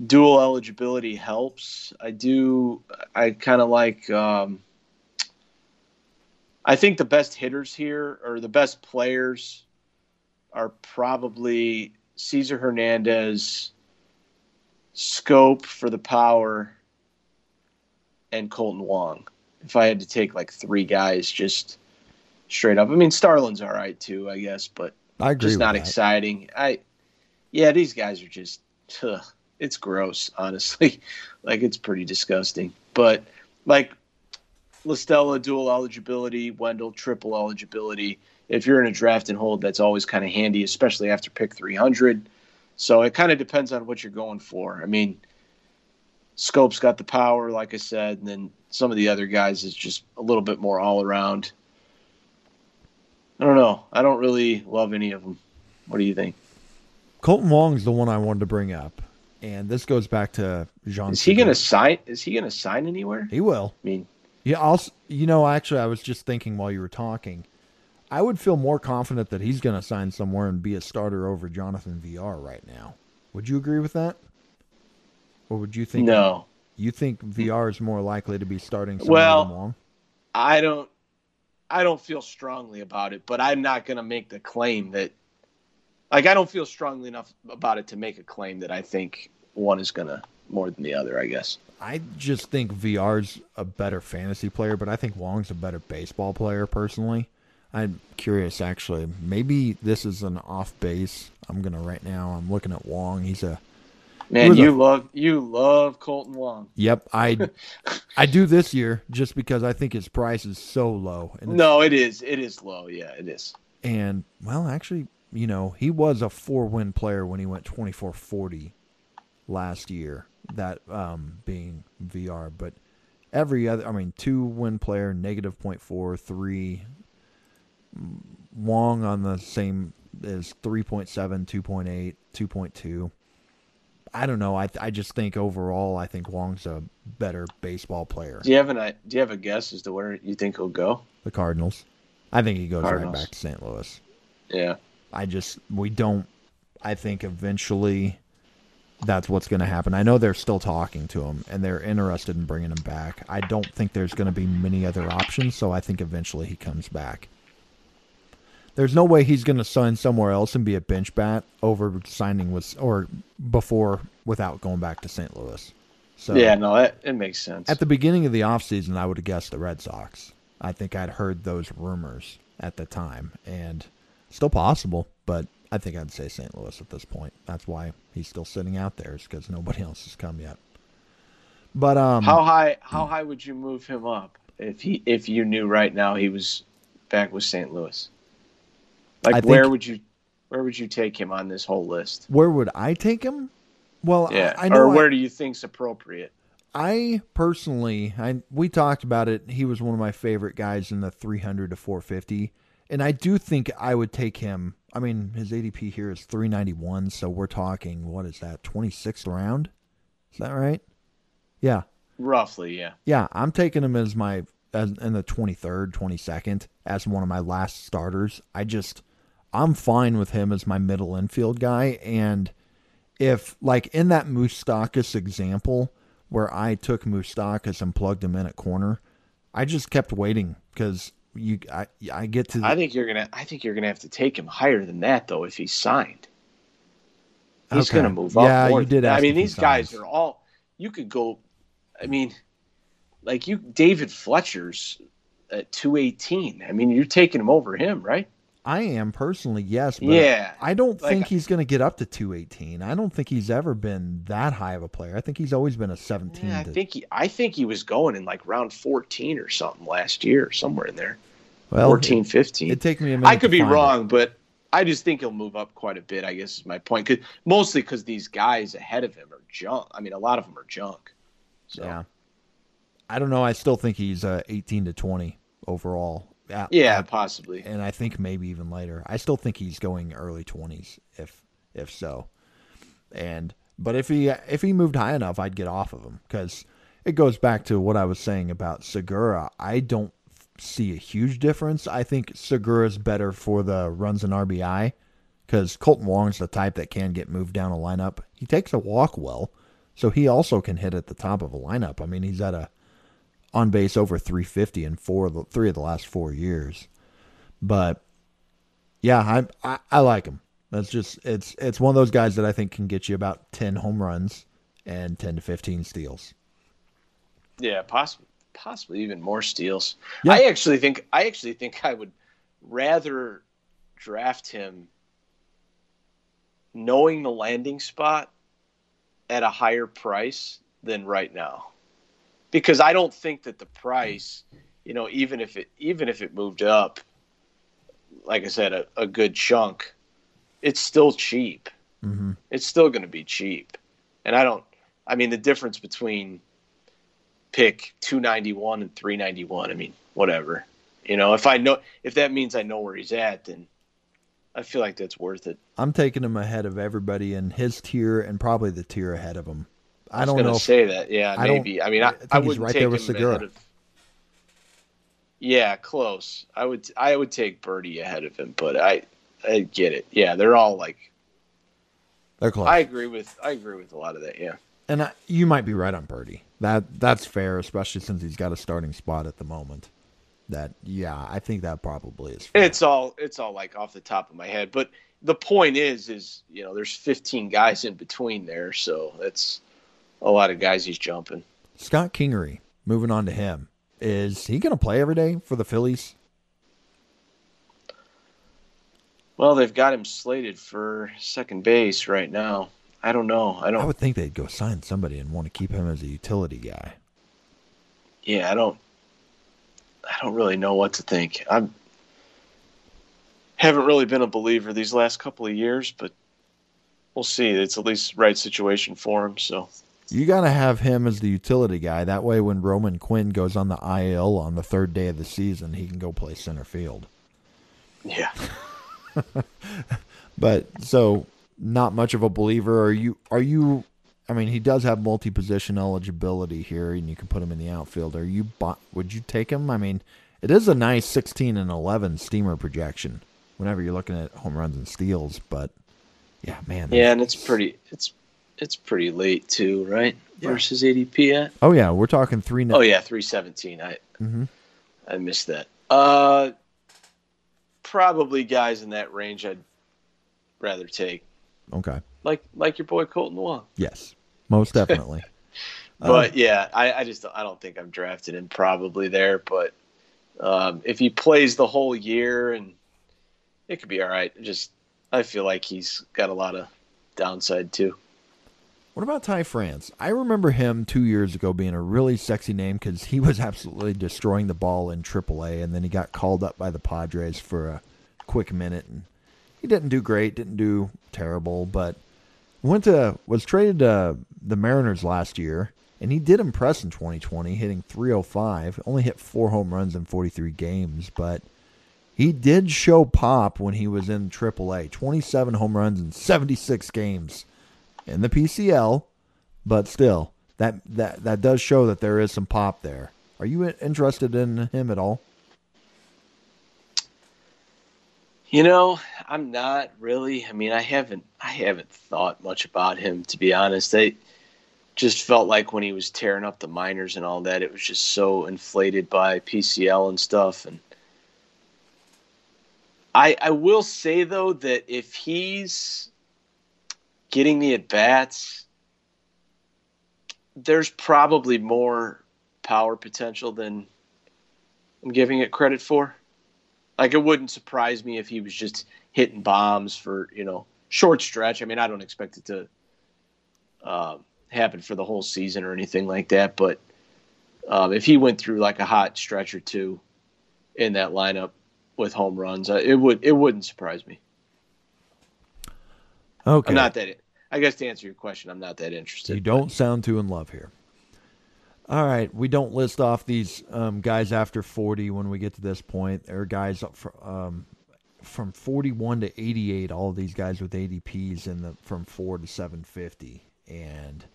dual eligibility helps. I do. I kind of like. Um, I think the best hitters here or the best players are probably Cesar Hernandez, Schoop for the power, and Kolten Wong. If I had to take like three guys just straight up, I mean Starlin's all right too, I guess, but I agree. just not that. exciting. I, yeah, these guys are just, ugh, it's gross, honestly. like it's pretty disgusting. But like La Stella dual eligibility, Wendle triple eligibility. If you're in a draft and hold, that's always kind of handy, especially after pick 300. So it kind of depends on what you're going for. I mean, Schoop's got the power, like I said, and then some of the other guys is just a little bit more all around. I don't know. I don't really love any of them. What do you think? Kolten Wong's the one I wanted to bring up. And this goes back to Jean. Is he going to sign? Is he going to sign anywhere? He will. I mean, yeah. Also, you know, actually, I was just thinking while you were talking, I would feel more confident that he's going to sign somewhere and be a starter over Jonathan Villar right now. Would you agree with that? Or would you think? No. You think Villar is more likely to be starting somewhere Well, Wong? I don't. I don't feel strongly about it, but I'm not going to make the claim that. Like, I don't feel strongly enough about it to make a claim that I think one is going to more than the other. I guess. I just think Villar's a better fantasy player, but I think Wong's a better baseball player personally. I'm curious actually. Maybe this is an off base. I'm gonna right now. I'm looking at Wong. He's a Man, you a- love you love Kolten Wong. yep. I I do this year just because I think his price is so low. No, it is. It is low. Yeah, it is. and well, actually, you know, he was a four win player when he went 24 40 last year. That um, being Villar, but every other, I mean, two win player, negative point four, three. Wong on the same is 3.7, 2.8, 2.2. I don't know. I I just think overall, I think Wong's a better baseball player. Do you have an Do you have a guess as to where you think he'll go? The Cardinals. I think he goes Cardinals. right back to St. Louis. Yeah. I just we don't. I think eventually that's what's going to happen. I know they're still talking to him and they're interested in bringing him back. I don't think there's going to be many other options, so I think eventually he comes back. There's no way he's going to sign somewhere else and be a bench bat over signing with or before without going back to St. Louis. So yeah. No, that it makes sense. at the beginning of the offseason, I would have guessed the Red Sox. I think I'd heard those rumors at the time, and still possible, but I think I'd say St. Louis at this point. That's why he's still sitting out there, is because nobody else has come yet. But um, how high? How high would you move him up if he if you knew right now he was back with St. Louis? Like I where think- would you where would you take him on this whole list? where would I take him? Well, Yeah. I, I know or I- where do you think's appropriate? I personally, I we talked about it. He was one of my favorite guys in the 300 to 450, and I do think I would take him. I mean, his ADP here is 391, so we're talking what is that 26th round? Is that right? Yeah, Roughly, yeah. yeah. I'm taking him as my as in the 23rd, 22nd as one of my last starters. I just I'm fine with him as my middle infield guy, and if like in that Moustakas example where I took Moustakas and plugged him in at corner, I just kept waiting because you I I get to the, I think you're gonna. I think you're gonna have to take him higher than that though if he's signed. He's Okay. gonna move up. Yeah, you did. I mean, these guys signs. are all. You could go. I mean, like you, David Fletcher's at two eighteen. I mean, you're taking him over him, right? I am personally yes, but Yeah. I don't Like- think he's going to get up to 218. I don't think he's ever been that high of a player. I think he's always been a 17. Yeah, I to, think he. I think he was going in like round fourteen or something last year, somewhere in there. well, 14, 15. It take me a minute. I could be find it. wrong, but I just think he'll move up quite a bit. I guess is my point. Cause, mostly because these guys ahead of him are junk. I mean, a lot of them are junk. So Yeah. I don't know. I still think he's uh, 18 to 20 overall. At- yeah, at- possibly. and I think maybe even later. I still think he's going early 20s if if so. And but if he if he moved high enough, I'd get off of him cuz it goes back to what I was saying about Segura. I don't see a huge difference. I think Segura's better for the runs and RBI cuz Kolten Wong's the type that can get moved down a lineup. He takes a walk well, so he also can hit at the top of a lineup. I mean, he's at a on base over 350 in four of the three of the last four years. But yeah, I, I I like him. That's just it's it's one of those guys that I think can get you about 10 home runs and 10 to 15 steals. Yeah, possibly, possibly even more steals. Yeah. I actually think. I actually think I would rather draft him knowing the landing spot at a higher price than right now, because I don't think that the price, you know, even if it even if it moved up, like I said, a, a good chunk, it's still cheap. Mhm. It's still going to be cheap, and I don't. I mean, the difference between pick 291 and 391 i mean whatever you know if i know if that means i know where he's at then I feel like that's worth it. I'm taking him ahead of everybody in his tier and probably the tier ahead of him. I, I don't know. if- say that. Yeah, I maybe. I mean, I I, wouldn't right take there with him Segura. of. Yeah, close. I would. I would take Berti ahead of him, but I, I get it. Yeah, they're all like. they're close. I agree with. I agree with a lot of that. Yeah. and I, you might be right on Berti. That that's fair, especially since he's got a starting spot at the moment. That yeah, I think that probably is. Fair. It's all. It's all like off the top of my head, but the point is, is you know, there's 15 guys in between there, so that's a lot of guys he's jumping. Scott Kingery. Moving on to him. Is he going to play every day for the Phillies? Well, they've got him slated for second base right now. I don't know. I don't. I would think they'd go sign somebody and want to keep him as a utility guy. yeah, I don't. I don't really know what to think. I'm haven't really been a believer these last couple of years, but we'll see. It's at least right situation for him. So You got to have him as the utility guy. That way, when Roman Quinn goes on the IL on the third day of the season, he can go play center field. yeah, But so, not much of a believer. Are you? Are you? I mean, he does have multi-position eligibility here, and you can put him in the outfield. Are you? Would you take him? I mean, it is a nice sixteen and eleven steamer projection. Whenever you're looking at home runs and steals, but yeah, man. yeah, and it's pretty. It's it's pretty late too, right? Yeah. Versus ADP at. Oh yeah, we're talking three. Oh yeah, three seventeen. I Mhm. I missed that. Uh, probably guys in that range. I'd rather take Okay. like like your boy Kolten Wong. Yes, most definitely. But Uh, yeah, I, I just I don't think I'm drafted him probably there. But um, if he plays the whole year, and it could be all right. Just I feel like he's got a lot of downside too. What about Ty France? I remember him two years ago being a really sexy name because he was absolutely destroying the ball in AAA, and then he got called up by the Padres for a quick minute, and he didn't do great, didn't do terrible, but went to was traded to the Mariners last year, and he did impress in 2020, hitting 305. Only hit four home runs in 43 games, but he did show pop when he was in AAA. 27 home runs in 76 games in the PCL, but still, that that that does show that there is some pop there. Are you interested in him at all? You know, I'm not really. I mean, I haven't I haven't thought much about him to be honest. I just felt like when he was tearing up the minors and all that, it was just so inflated by PCL and stuff. And I I will say though that if he's getting the at bats, there's probably more power potential than I'm giving it credit for. Like it wouldn't surprise me if he was just hitting bombs for you know short stretch. I mean, I don't expect it to uh, happen for the whole season or anything like that. But um, if he went through like a hot stretch or two in that lineup with home runs, uh, it would it wouldn't surprise me. Okay. I'm not that. I guess to answer your question, I'm not that interested. You don't sound too in love here. All right, we don't list off these um, guys after 40 when we get to this point. There are guys up fr- um, from 41 to 88. All of these guys with ADPs in the from four to 750. And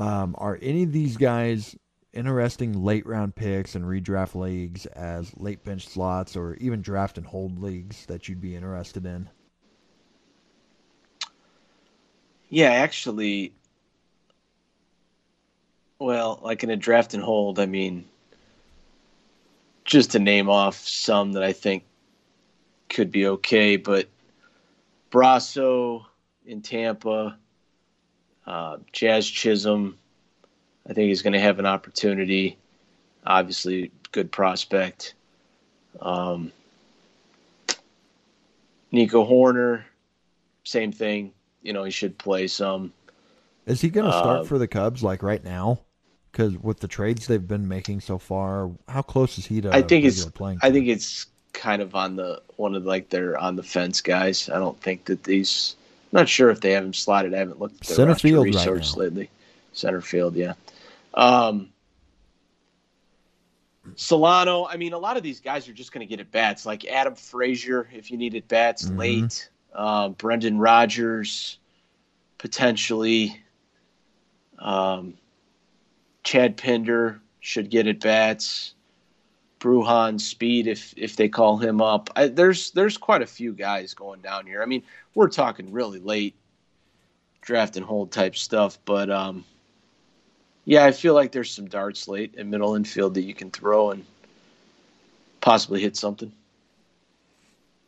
um, are any of these guys interesting late round picks and redraft leagues as late bench slots, or even draft and hold leagues that you'd be interested in? Yeah, actually, well, like in a draft and hold, I mean, just to name off some that I think could be okay, but Brosseau in Tampa, uh, Jazz Chisholm, I think he's going to have an opportunity. Obviously, good prospect. Um, Nico Hoerner, same thing. You know, he should play some. Is he going to start Uh, for the Cubs like right now? Because with the trades they've been making so far, how close is he to? I think it's playing? I think it's kind of on the one of like their on the fence guys. I don't think that these. I'm not sure if they have him slotted. I haven't looked at their Center field right research lately. Center field, yeah. Um, Solano. I mean, a lot of these guys are just going to get at bats. Like Adam Frazier, if you need at bats Mhm. late. Uh, Brendan Rodgers, potentially. Um, Chad Pinder should get at bats. Bruján Speed, if if they call him up. I, there's there's quite a few guys going down here. I mean, we're talking really late draft and hold type stuff, but um, yeah, I feel like there's some darts late in middle infield that you can throw and possibly hit something.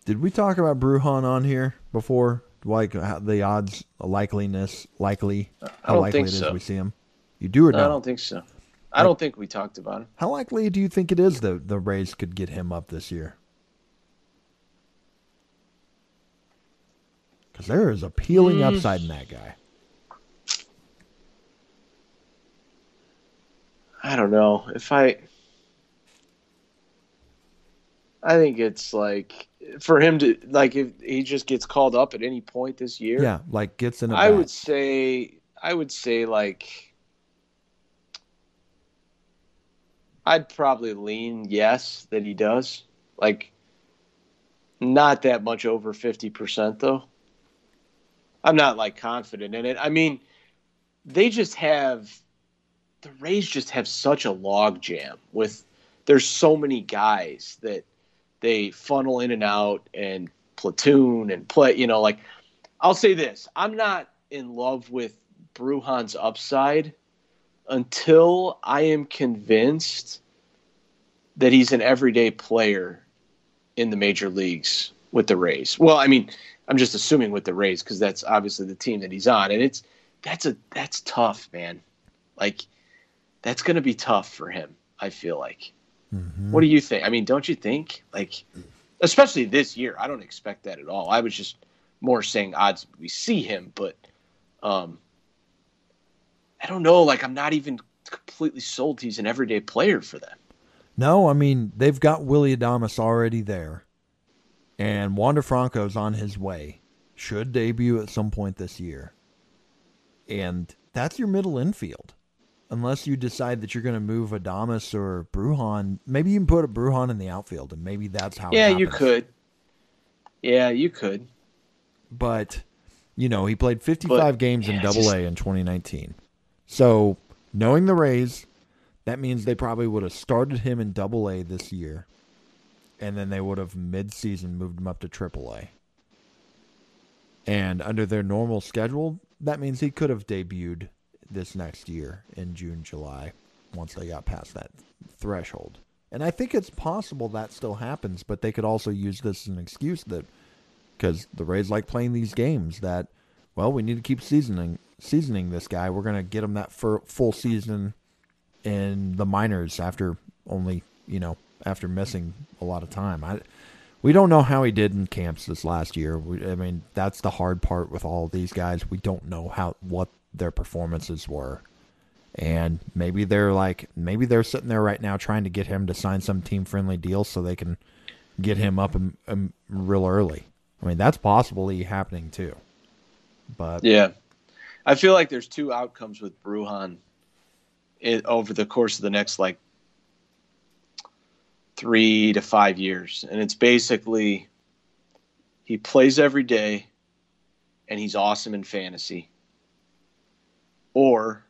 Did we talk about Bruján on here before? Like how the odds, likeliness, likely, how likely it is so. we see him? You do or No, no? I don't think so. I don't think we talked about him. How likely do you think it is that the Rays could get him up this year? Because there is appealing Mm. upside in that guy. I don't know if I. I think it's like for him to like if he just gets called up at any point this year. Yeah, like gets in a I bat. would say I would say like I'd probably lean yes that he does. Like not that much over 50% though. I'm not like confident in it. I mean, they just have the Rays just have such a log jam with there's so many guys that they funnel in and out and platoon and play, you know, like I'll say this, I'm not in love with Bruján's upside until I am convinced that he's an everyday player in the major leagues with the Rays. Well, I mean, I'm just assuming with the Rays because that's obviously the team that he's on, and it's that's a that's tough, man. Like that's going to be tough for him. I feel like. Mhm. What do you think? I mean, don't you think? Like, especially this year, I don't expect that at all. I was just more saying odds we see him, but um, I don't know. Like, I'm not even completely sold he's an everyday player for them. No, I mean they've got Willy Adames already there, and Wander Franco's on his way. Should debut at some point this year, and that's your middle infield. Unless you decide that you're going to move Adames or Bruján, maybe you can put a Bruján in the outfield, and maybe that's how. it yeah, you could. Yeah, you could. but you know he played 55 But, games in double a in 2019 so knowing the rays that means they probably would have started him in double a this year and then they would have mid-season moved him up to triple a and under their normal schedule that means he could have debuted this next year in june july once they got past that threshold and i think it's possible that still happens but they could also use this as an excuse that because the Rays like playing these games that, well, we need to keep seasoning seasoning this guy. We're gonna get him that full season in the minors after only you know after missing a lot of time. I we don't know how he did in camps this last year. We, I mean, that's the hard part with all these guys. We don't know how what their performances were. And maybe they're like maybe they're sitting there right now trying to get him to sign some team friendly deal so they can get him up um, um, real early. I mean, that's possibly happening too. But Yeah, I feel like there's two outcomes with Bruján it, over the course of the next like three to five years, and it's basically he plays every day, and he's awesome in fantasy, or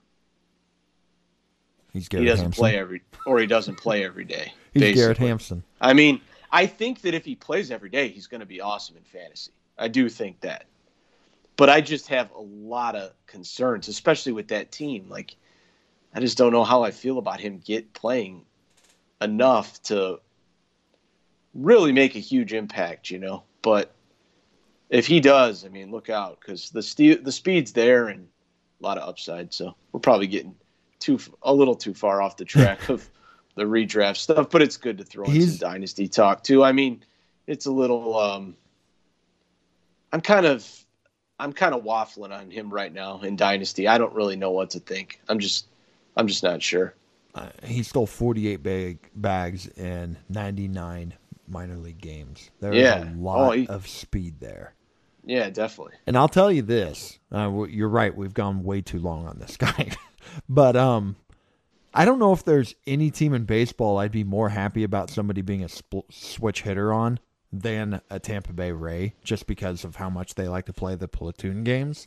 he's he doesn't Hampson. play every, or he doesn't play every day. he's basically. Garrett Hampson. I mean, I think that if he plays every day, he's going to be awesome in fantasy. I do think that. But I just have a lot of concerns, especially with that team. Like, I just don't know how I feel about him get playing enough to really make a huge impact, you know. But if he does, I mean, look out because the ste- the speed's there and a lot of upside. So we're probably getting too a little too far off the track of the redraft stuff. But it's good to throw in He's- some dynasty talk too. I mean, it's a little. Um, I'm kind of I'm kind of waffling on him right now in dynasty. I don't really know what to think. I'm just I'm just not sure. Uh, he stole 48 bag, bags in 99 minor league games. There's Yeah. a lot Oh, he- of speed there. Yeah, definitely. And I'll tell you this: uh, you're right. We've gone way too long on this guy, but um, I don't know if there's any team in baseball I'd be more happy about somebody being a spl- switch hitter on than a Tampa Bay Ray, just because of how much they like to play the platoon games.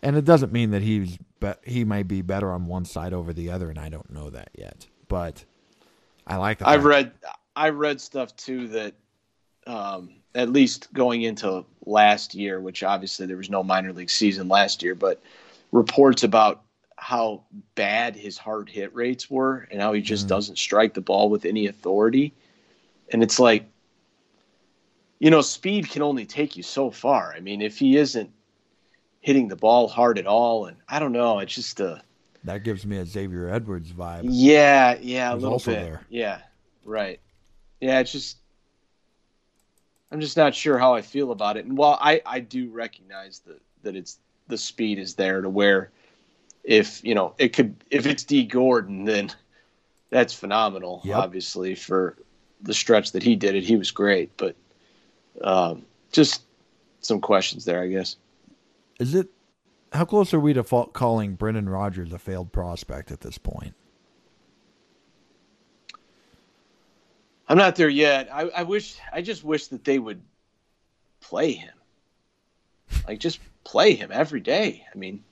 And it doesn't mean that he's but he might be better on one side over the other, and I don't know that yet. But I like. The I've read I've read stuff too that um, at least going into last year, which obviously there was no minor league season last year, but reports about how bad his hard hit rates were and how he just Mm. doesn't strike the ball with any authority. And it's like, you know, speed can only take you so far. I mean, if he isn't hitting the ball hard at all, and I don't know, it's just a that gives me a Xavier Edwards vibe. yeah, yeah, a little bit. there. Yeah, right. Yeah, it's just I'm just not sure how I feel about it. And while I I do recognize that that it's the speed is there to where if you know it could if it's Dee Gordon then that's phenomenal. Yep. Obviously for the stretch that he did it, he was great. But um, just some questions there, I guess. Is it? How close are we to fa- calling Brendan Rodgers a failed prospect at this point? I'm not there yet. I, I wish I just wish that they would play him. Like just play him every day. I mean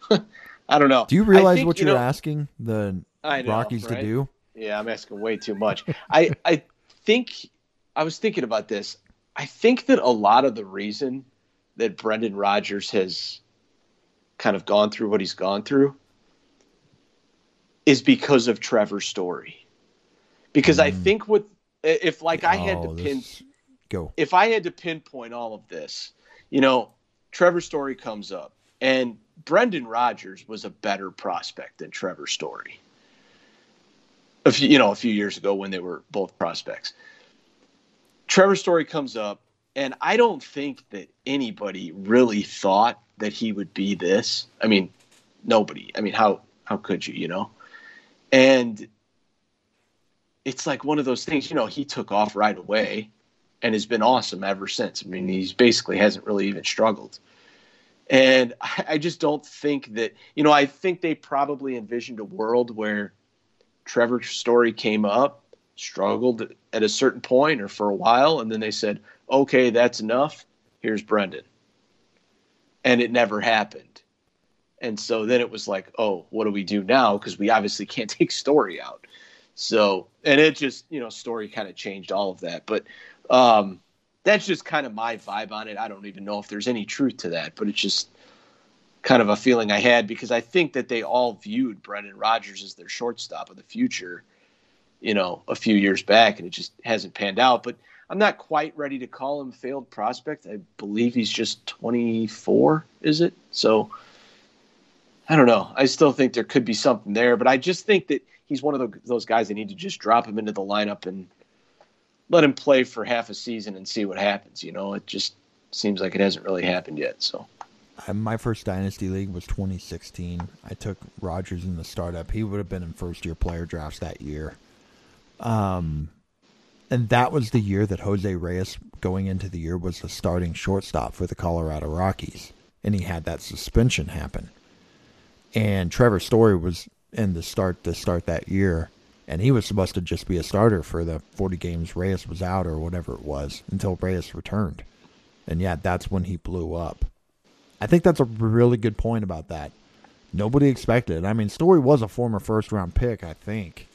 I don't know. Do you realize think, what you you're know- asking the know, Rockies to do? Yeah, I'm asking way too much. I I think I was thinking about this. I think that a lot of the reason that Brendan Rodgers has kind of gone through what he's gone through is because of Trevor Story. Because I Mm. think with if like I had to Oh, pin this- Go. if I had to pinpoint all of this, you know, Trevor Story comes up, and Brendan Rodgers was a better prospect than Trevor Story. A few, you know, a few years ago when they were both prospects. Trevor Story comes up, and I don't think that anybody really thought that he would be this. I mean, nobody. I mean, how how could you, you know? And it's like one of those things, you know, he took off right away and has been awesome ever since. I mean, he's basically hasn't really even struggled. And I, just don't think that, you know, I think they probably envisioned a world where Trevor Story came up, struggled at a certain point or for a while, and then they said, okay, that's enough. Here's Brendan. And it never happened. And so then it was like, oh, what do we do now? Because we obviously can't take Story out. So, and it just, you know, Story kind of changed all of that. But um, that's just kind of my vibe on it. I don't even know if there's any truth to that, but it's just kind of a feeling I had because I think that they all viewed Brendan Rodgers as their shortstop of the future, you know, a few years back, and it just hasn't panned out. But I'm not quite ready to call him failed prospect. I believe he's just 24, is it? So I don't know. I still think there could be something there, but I just think that he's one of the, those guys that need to just drop him into the lineup and let him play for half a season and see what happens. You know, it just seems like it hasn't really happened yet. So my first dynasty league was 2016. I took Rodgers in the startup. He would have been in first year player drafts that year. Um, and that was the year that Jose Reyes going into the year was the starting shortstop for the Colorado Rockies, and he had that suspension happen. And Trevor Story was in the start to start that year, and he was supposed to just be a starter for the 40 games Reyes was out or whatever it was until Reyes returned. And yeah, that's when he blew up. I think that's a really good point about that. Nobody expected. it. I mean, Story was a former first round pick, I think,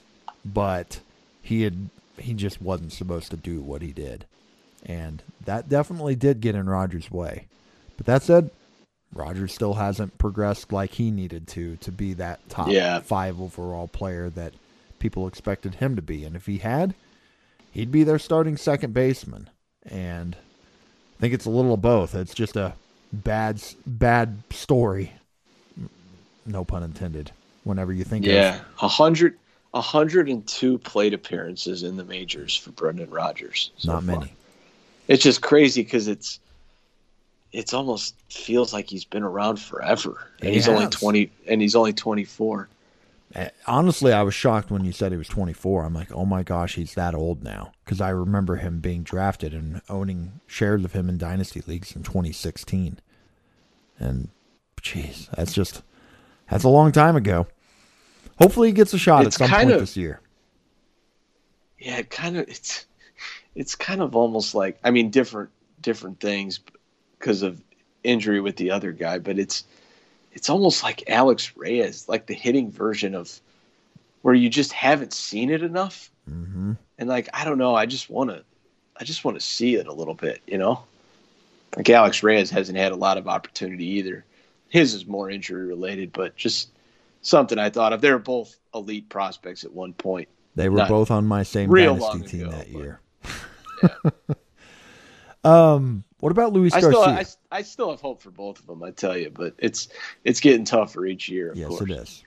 but he had he just wasn't supposed to do what he did, and that definitely did get in Rodgers' way. But that said, Rodgers still hasn't progressed like he needed to to be that top Yeah. five overall player that people expected him to be. And if he had, he'd be their starting second baseman. And I think it's a little of both. It's just a bad bad story. No pun intended. Whenever you think yeah, a hundred, a hundred and two plate appearances in the majors for Brendan Rodgers. so not far. many. It's just crazy because it's it's almost feels like he's been around forever, and He he's only twenty, and he's only twenty four. Uh, Honestly, I was shocked when you said he was 24. I'm like, oh my gosh, he's that old now. Because I remember him being drafted and owning shares of him in dynasty leagues in 2016. And, jeez, that's just that's a long time ago. Hopefully, he gets a shot It's at some point of- this year. Yeah, it kind of it's it's kind of almost like I mean different different things because of injury with the other guy, but it's it's almost like Alex Reyes, like the hitting version of where you just haven't seen it enough, hmm and like I don't know, I just want to I just want to see it a little bit, you know. Like Alex Reyes hasn't had a lot of opportunity either. His is more injury related, but just something I thought of. They were both elite prospects at one point. They were Not both on my same real dynasty team ago, that but- year. um, what about Luis I Garcia? still, I, I still have hope for both of them. I tell you, but it's it's getting tougher each year. Of yes, course. it is.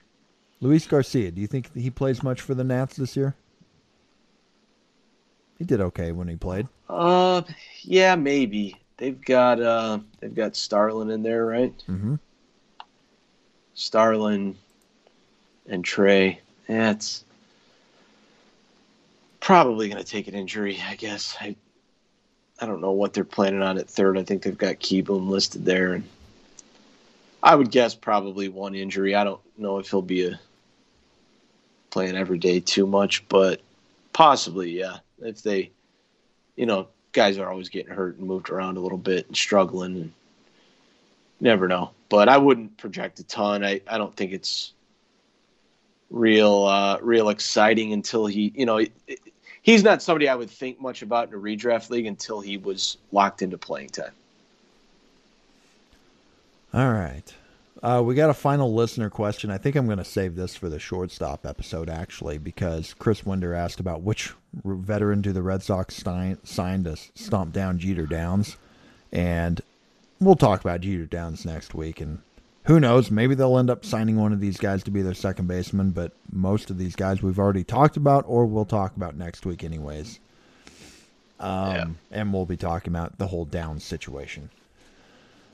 Luis Garcia. Do you think he plays much for the Nats this year? He did okay when he played. Uh, yeah, maybe they've got uh they've got Starlin in there, right? Mm-hmm. Starlin and Trey. Yeah, it's probably going to take an injury, I guess. I I don't know what they're planning on at third. I think they've got Kieboom listed there, and I would guess probably one injury. I don't know if he'll be a playing every day too much, but possibly, yeah. If they, you know, guys are always getting hurt and moved around a little bit and struggling, and never know. But I wouldn't project a ton. I, I don't think it's real uh, real exciting until he, you know, it- it- he's not somebody I would think much about in a redraft league until he was locked into playing time. All right. Uh, we got a final listener question. I think I'm going to save this for the shortstop episode, actually, because Chris Winder asked about which veteran do the Red Sox sign, sign to stomp down Jeter Downs. And we'll talk about Jeter Downs next week. And who knows? Maybe they'll end up signing one of these guys to be their second baseman, but most of these guys we've already talked about or we'll talk about next week, anyways. Um, Yeah. And we'll be talking about the whole down situation.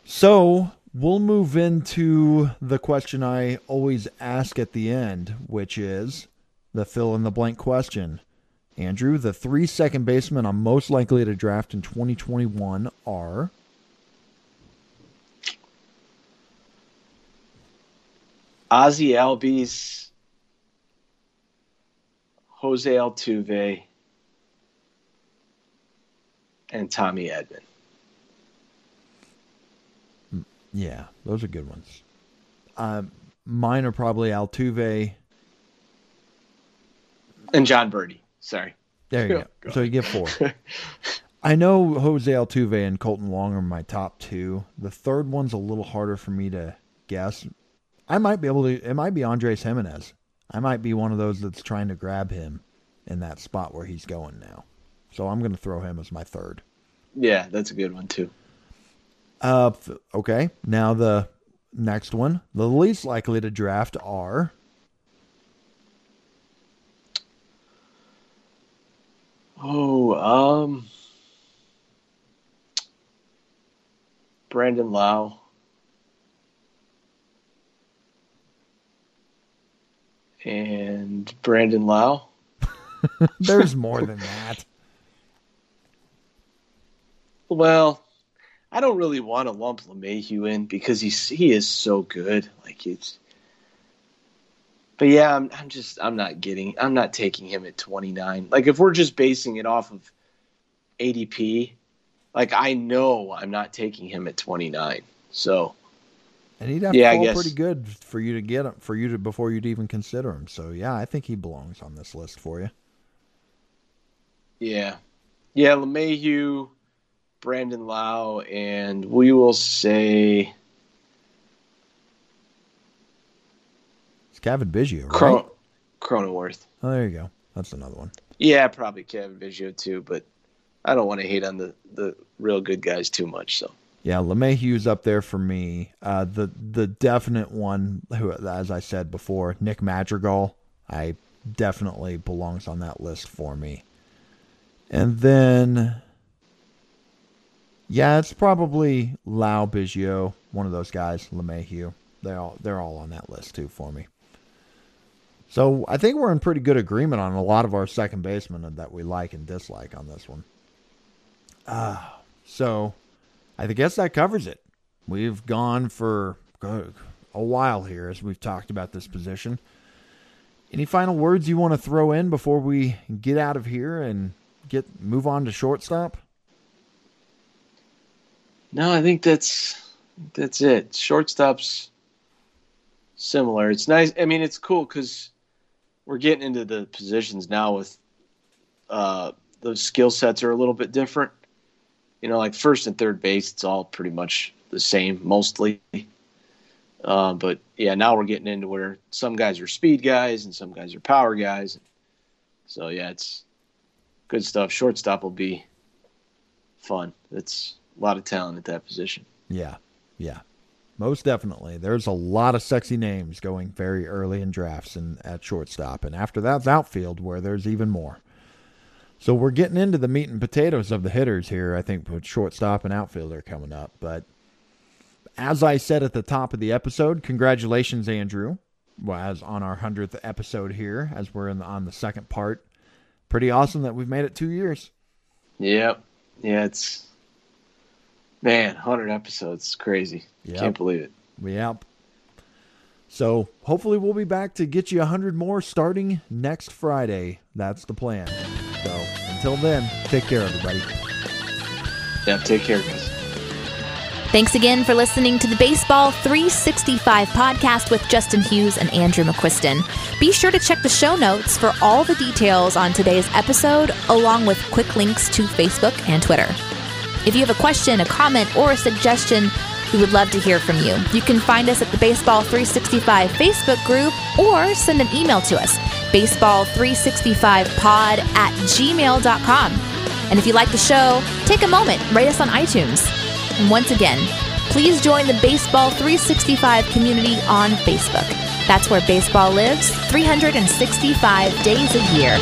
So we'll move into the question I always ask at the end, which is the fill in the blank question. Andrew, the three second basemen I'm most likely to draft in 2021 are Ozzie Albies, Jose Altuve, and Tommy Edman. yeah, those are good ones. Um, mine are probably Altuve. And Jon Berti. Sorry. There you go. So you get four. I know Jose Altuve and Kolten Wong are my top two. The third one's a little harder for me to guess. I might be able to. It might be Andres Gimenez. I might be one of those that's trying to grab him in that spot where he's going now. So I'm going to throw him as my third. Yeah, that's a good one too. Uh, okay. Now the next one, the least likely to draft are Oh, um, Brandon Lowe. And Brandon Lowe. there's more than that. Well, I don't really want to lump LeMahieu in because he's he is so good. Like it's, but yeah, I'm I'm just I'm not getting I'm not taking him at 29. Like if we're just basing it off of ADP, like I know I'm not taking him at 29. So And he'd have Yeah, to fall pretty good for you to get him, for you to before you'd even consider him. So yeah, I think he belongs on this list for you. yeah, yeah, LeMahieu, Brandon Lowe, and we will say It's Cavan Biggio, right? Cron- Cronenworth. Oh, there you go. That's another one. Yeah, probably Cavan Biggio too, but I don't want to hate on the, the real good guys too much. So Yeah, LeMahieu's up there for me. Uh, the the definite one, who as I said before, Nick Madrigal, I definitely belongs on that list for me. And then, yeah, it's probably Lowe Biggio, one of those guys, LeMahieu. They're all they're all on that list too for me. So I think we're in pretty good agreement on a lot of our second basemen that we like and dislike on this one. Ah, so I guess that covers it. We've gone for a while here as we've talked about this position. Any final words you want to throw in before we get out of here and get move on to shortstop? No, I think that's that's it. Shortstop's similar. It's nice. I mean, it's cool because we're getting into the positions now with uh, the skill sets are a little bit different. You know, like first and third base, it's all pretty much the same mostly. Uh, but yeah, now we're getting into where some guys are speed guys and some guys are power guys. So yeah, it's good stuff. Shortstop will be fun. It's a lot of talent at that position. Yeah, yeah, most definitely. There's a lot of sexy names going very early in drafts and at shortstop, and after that's outfield where there's even more. So we're getting into the meat and potatoes of the hitters here. I think with shortstop and outfielder coming up, but as I said at the top of the episode, congratulations, Andrew, well, as on our hundredth episode here, as we're in the, on the second part. Pretty awesome that we've made it two years. Yep. Yeah, it's man, hundred episodes, crazy. Yep. Can't believe it. Yep. So hopefully we'll be back to get you hundred more starting next Friday. That's the plan. So until then, take care, everybody. Yeah, take care, guys. Thanks again for listening to the Baseball 365 podcast with Justin Hughes and Andrew McQuiston. Be sure to check the show notes for all the details on today's episode, along with quick links to Facebook and Twitter. If you have a question, a comment, or a suggestion, we would love to hear from you. You can find us at the Baseball 365 Facebook group or send an email to us, baseball365pod at gmail.com. And if you like the show, take a moment, rate us on iTunes. And once again, please join the Baseball 365 community on Facebook. That's where baseball lives 365 days a year.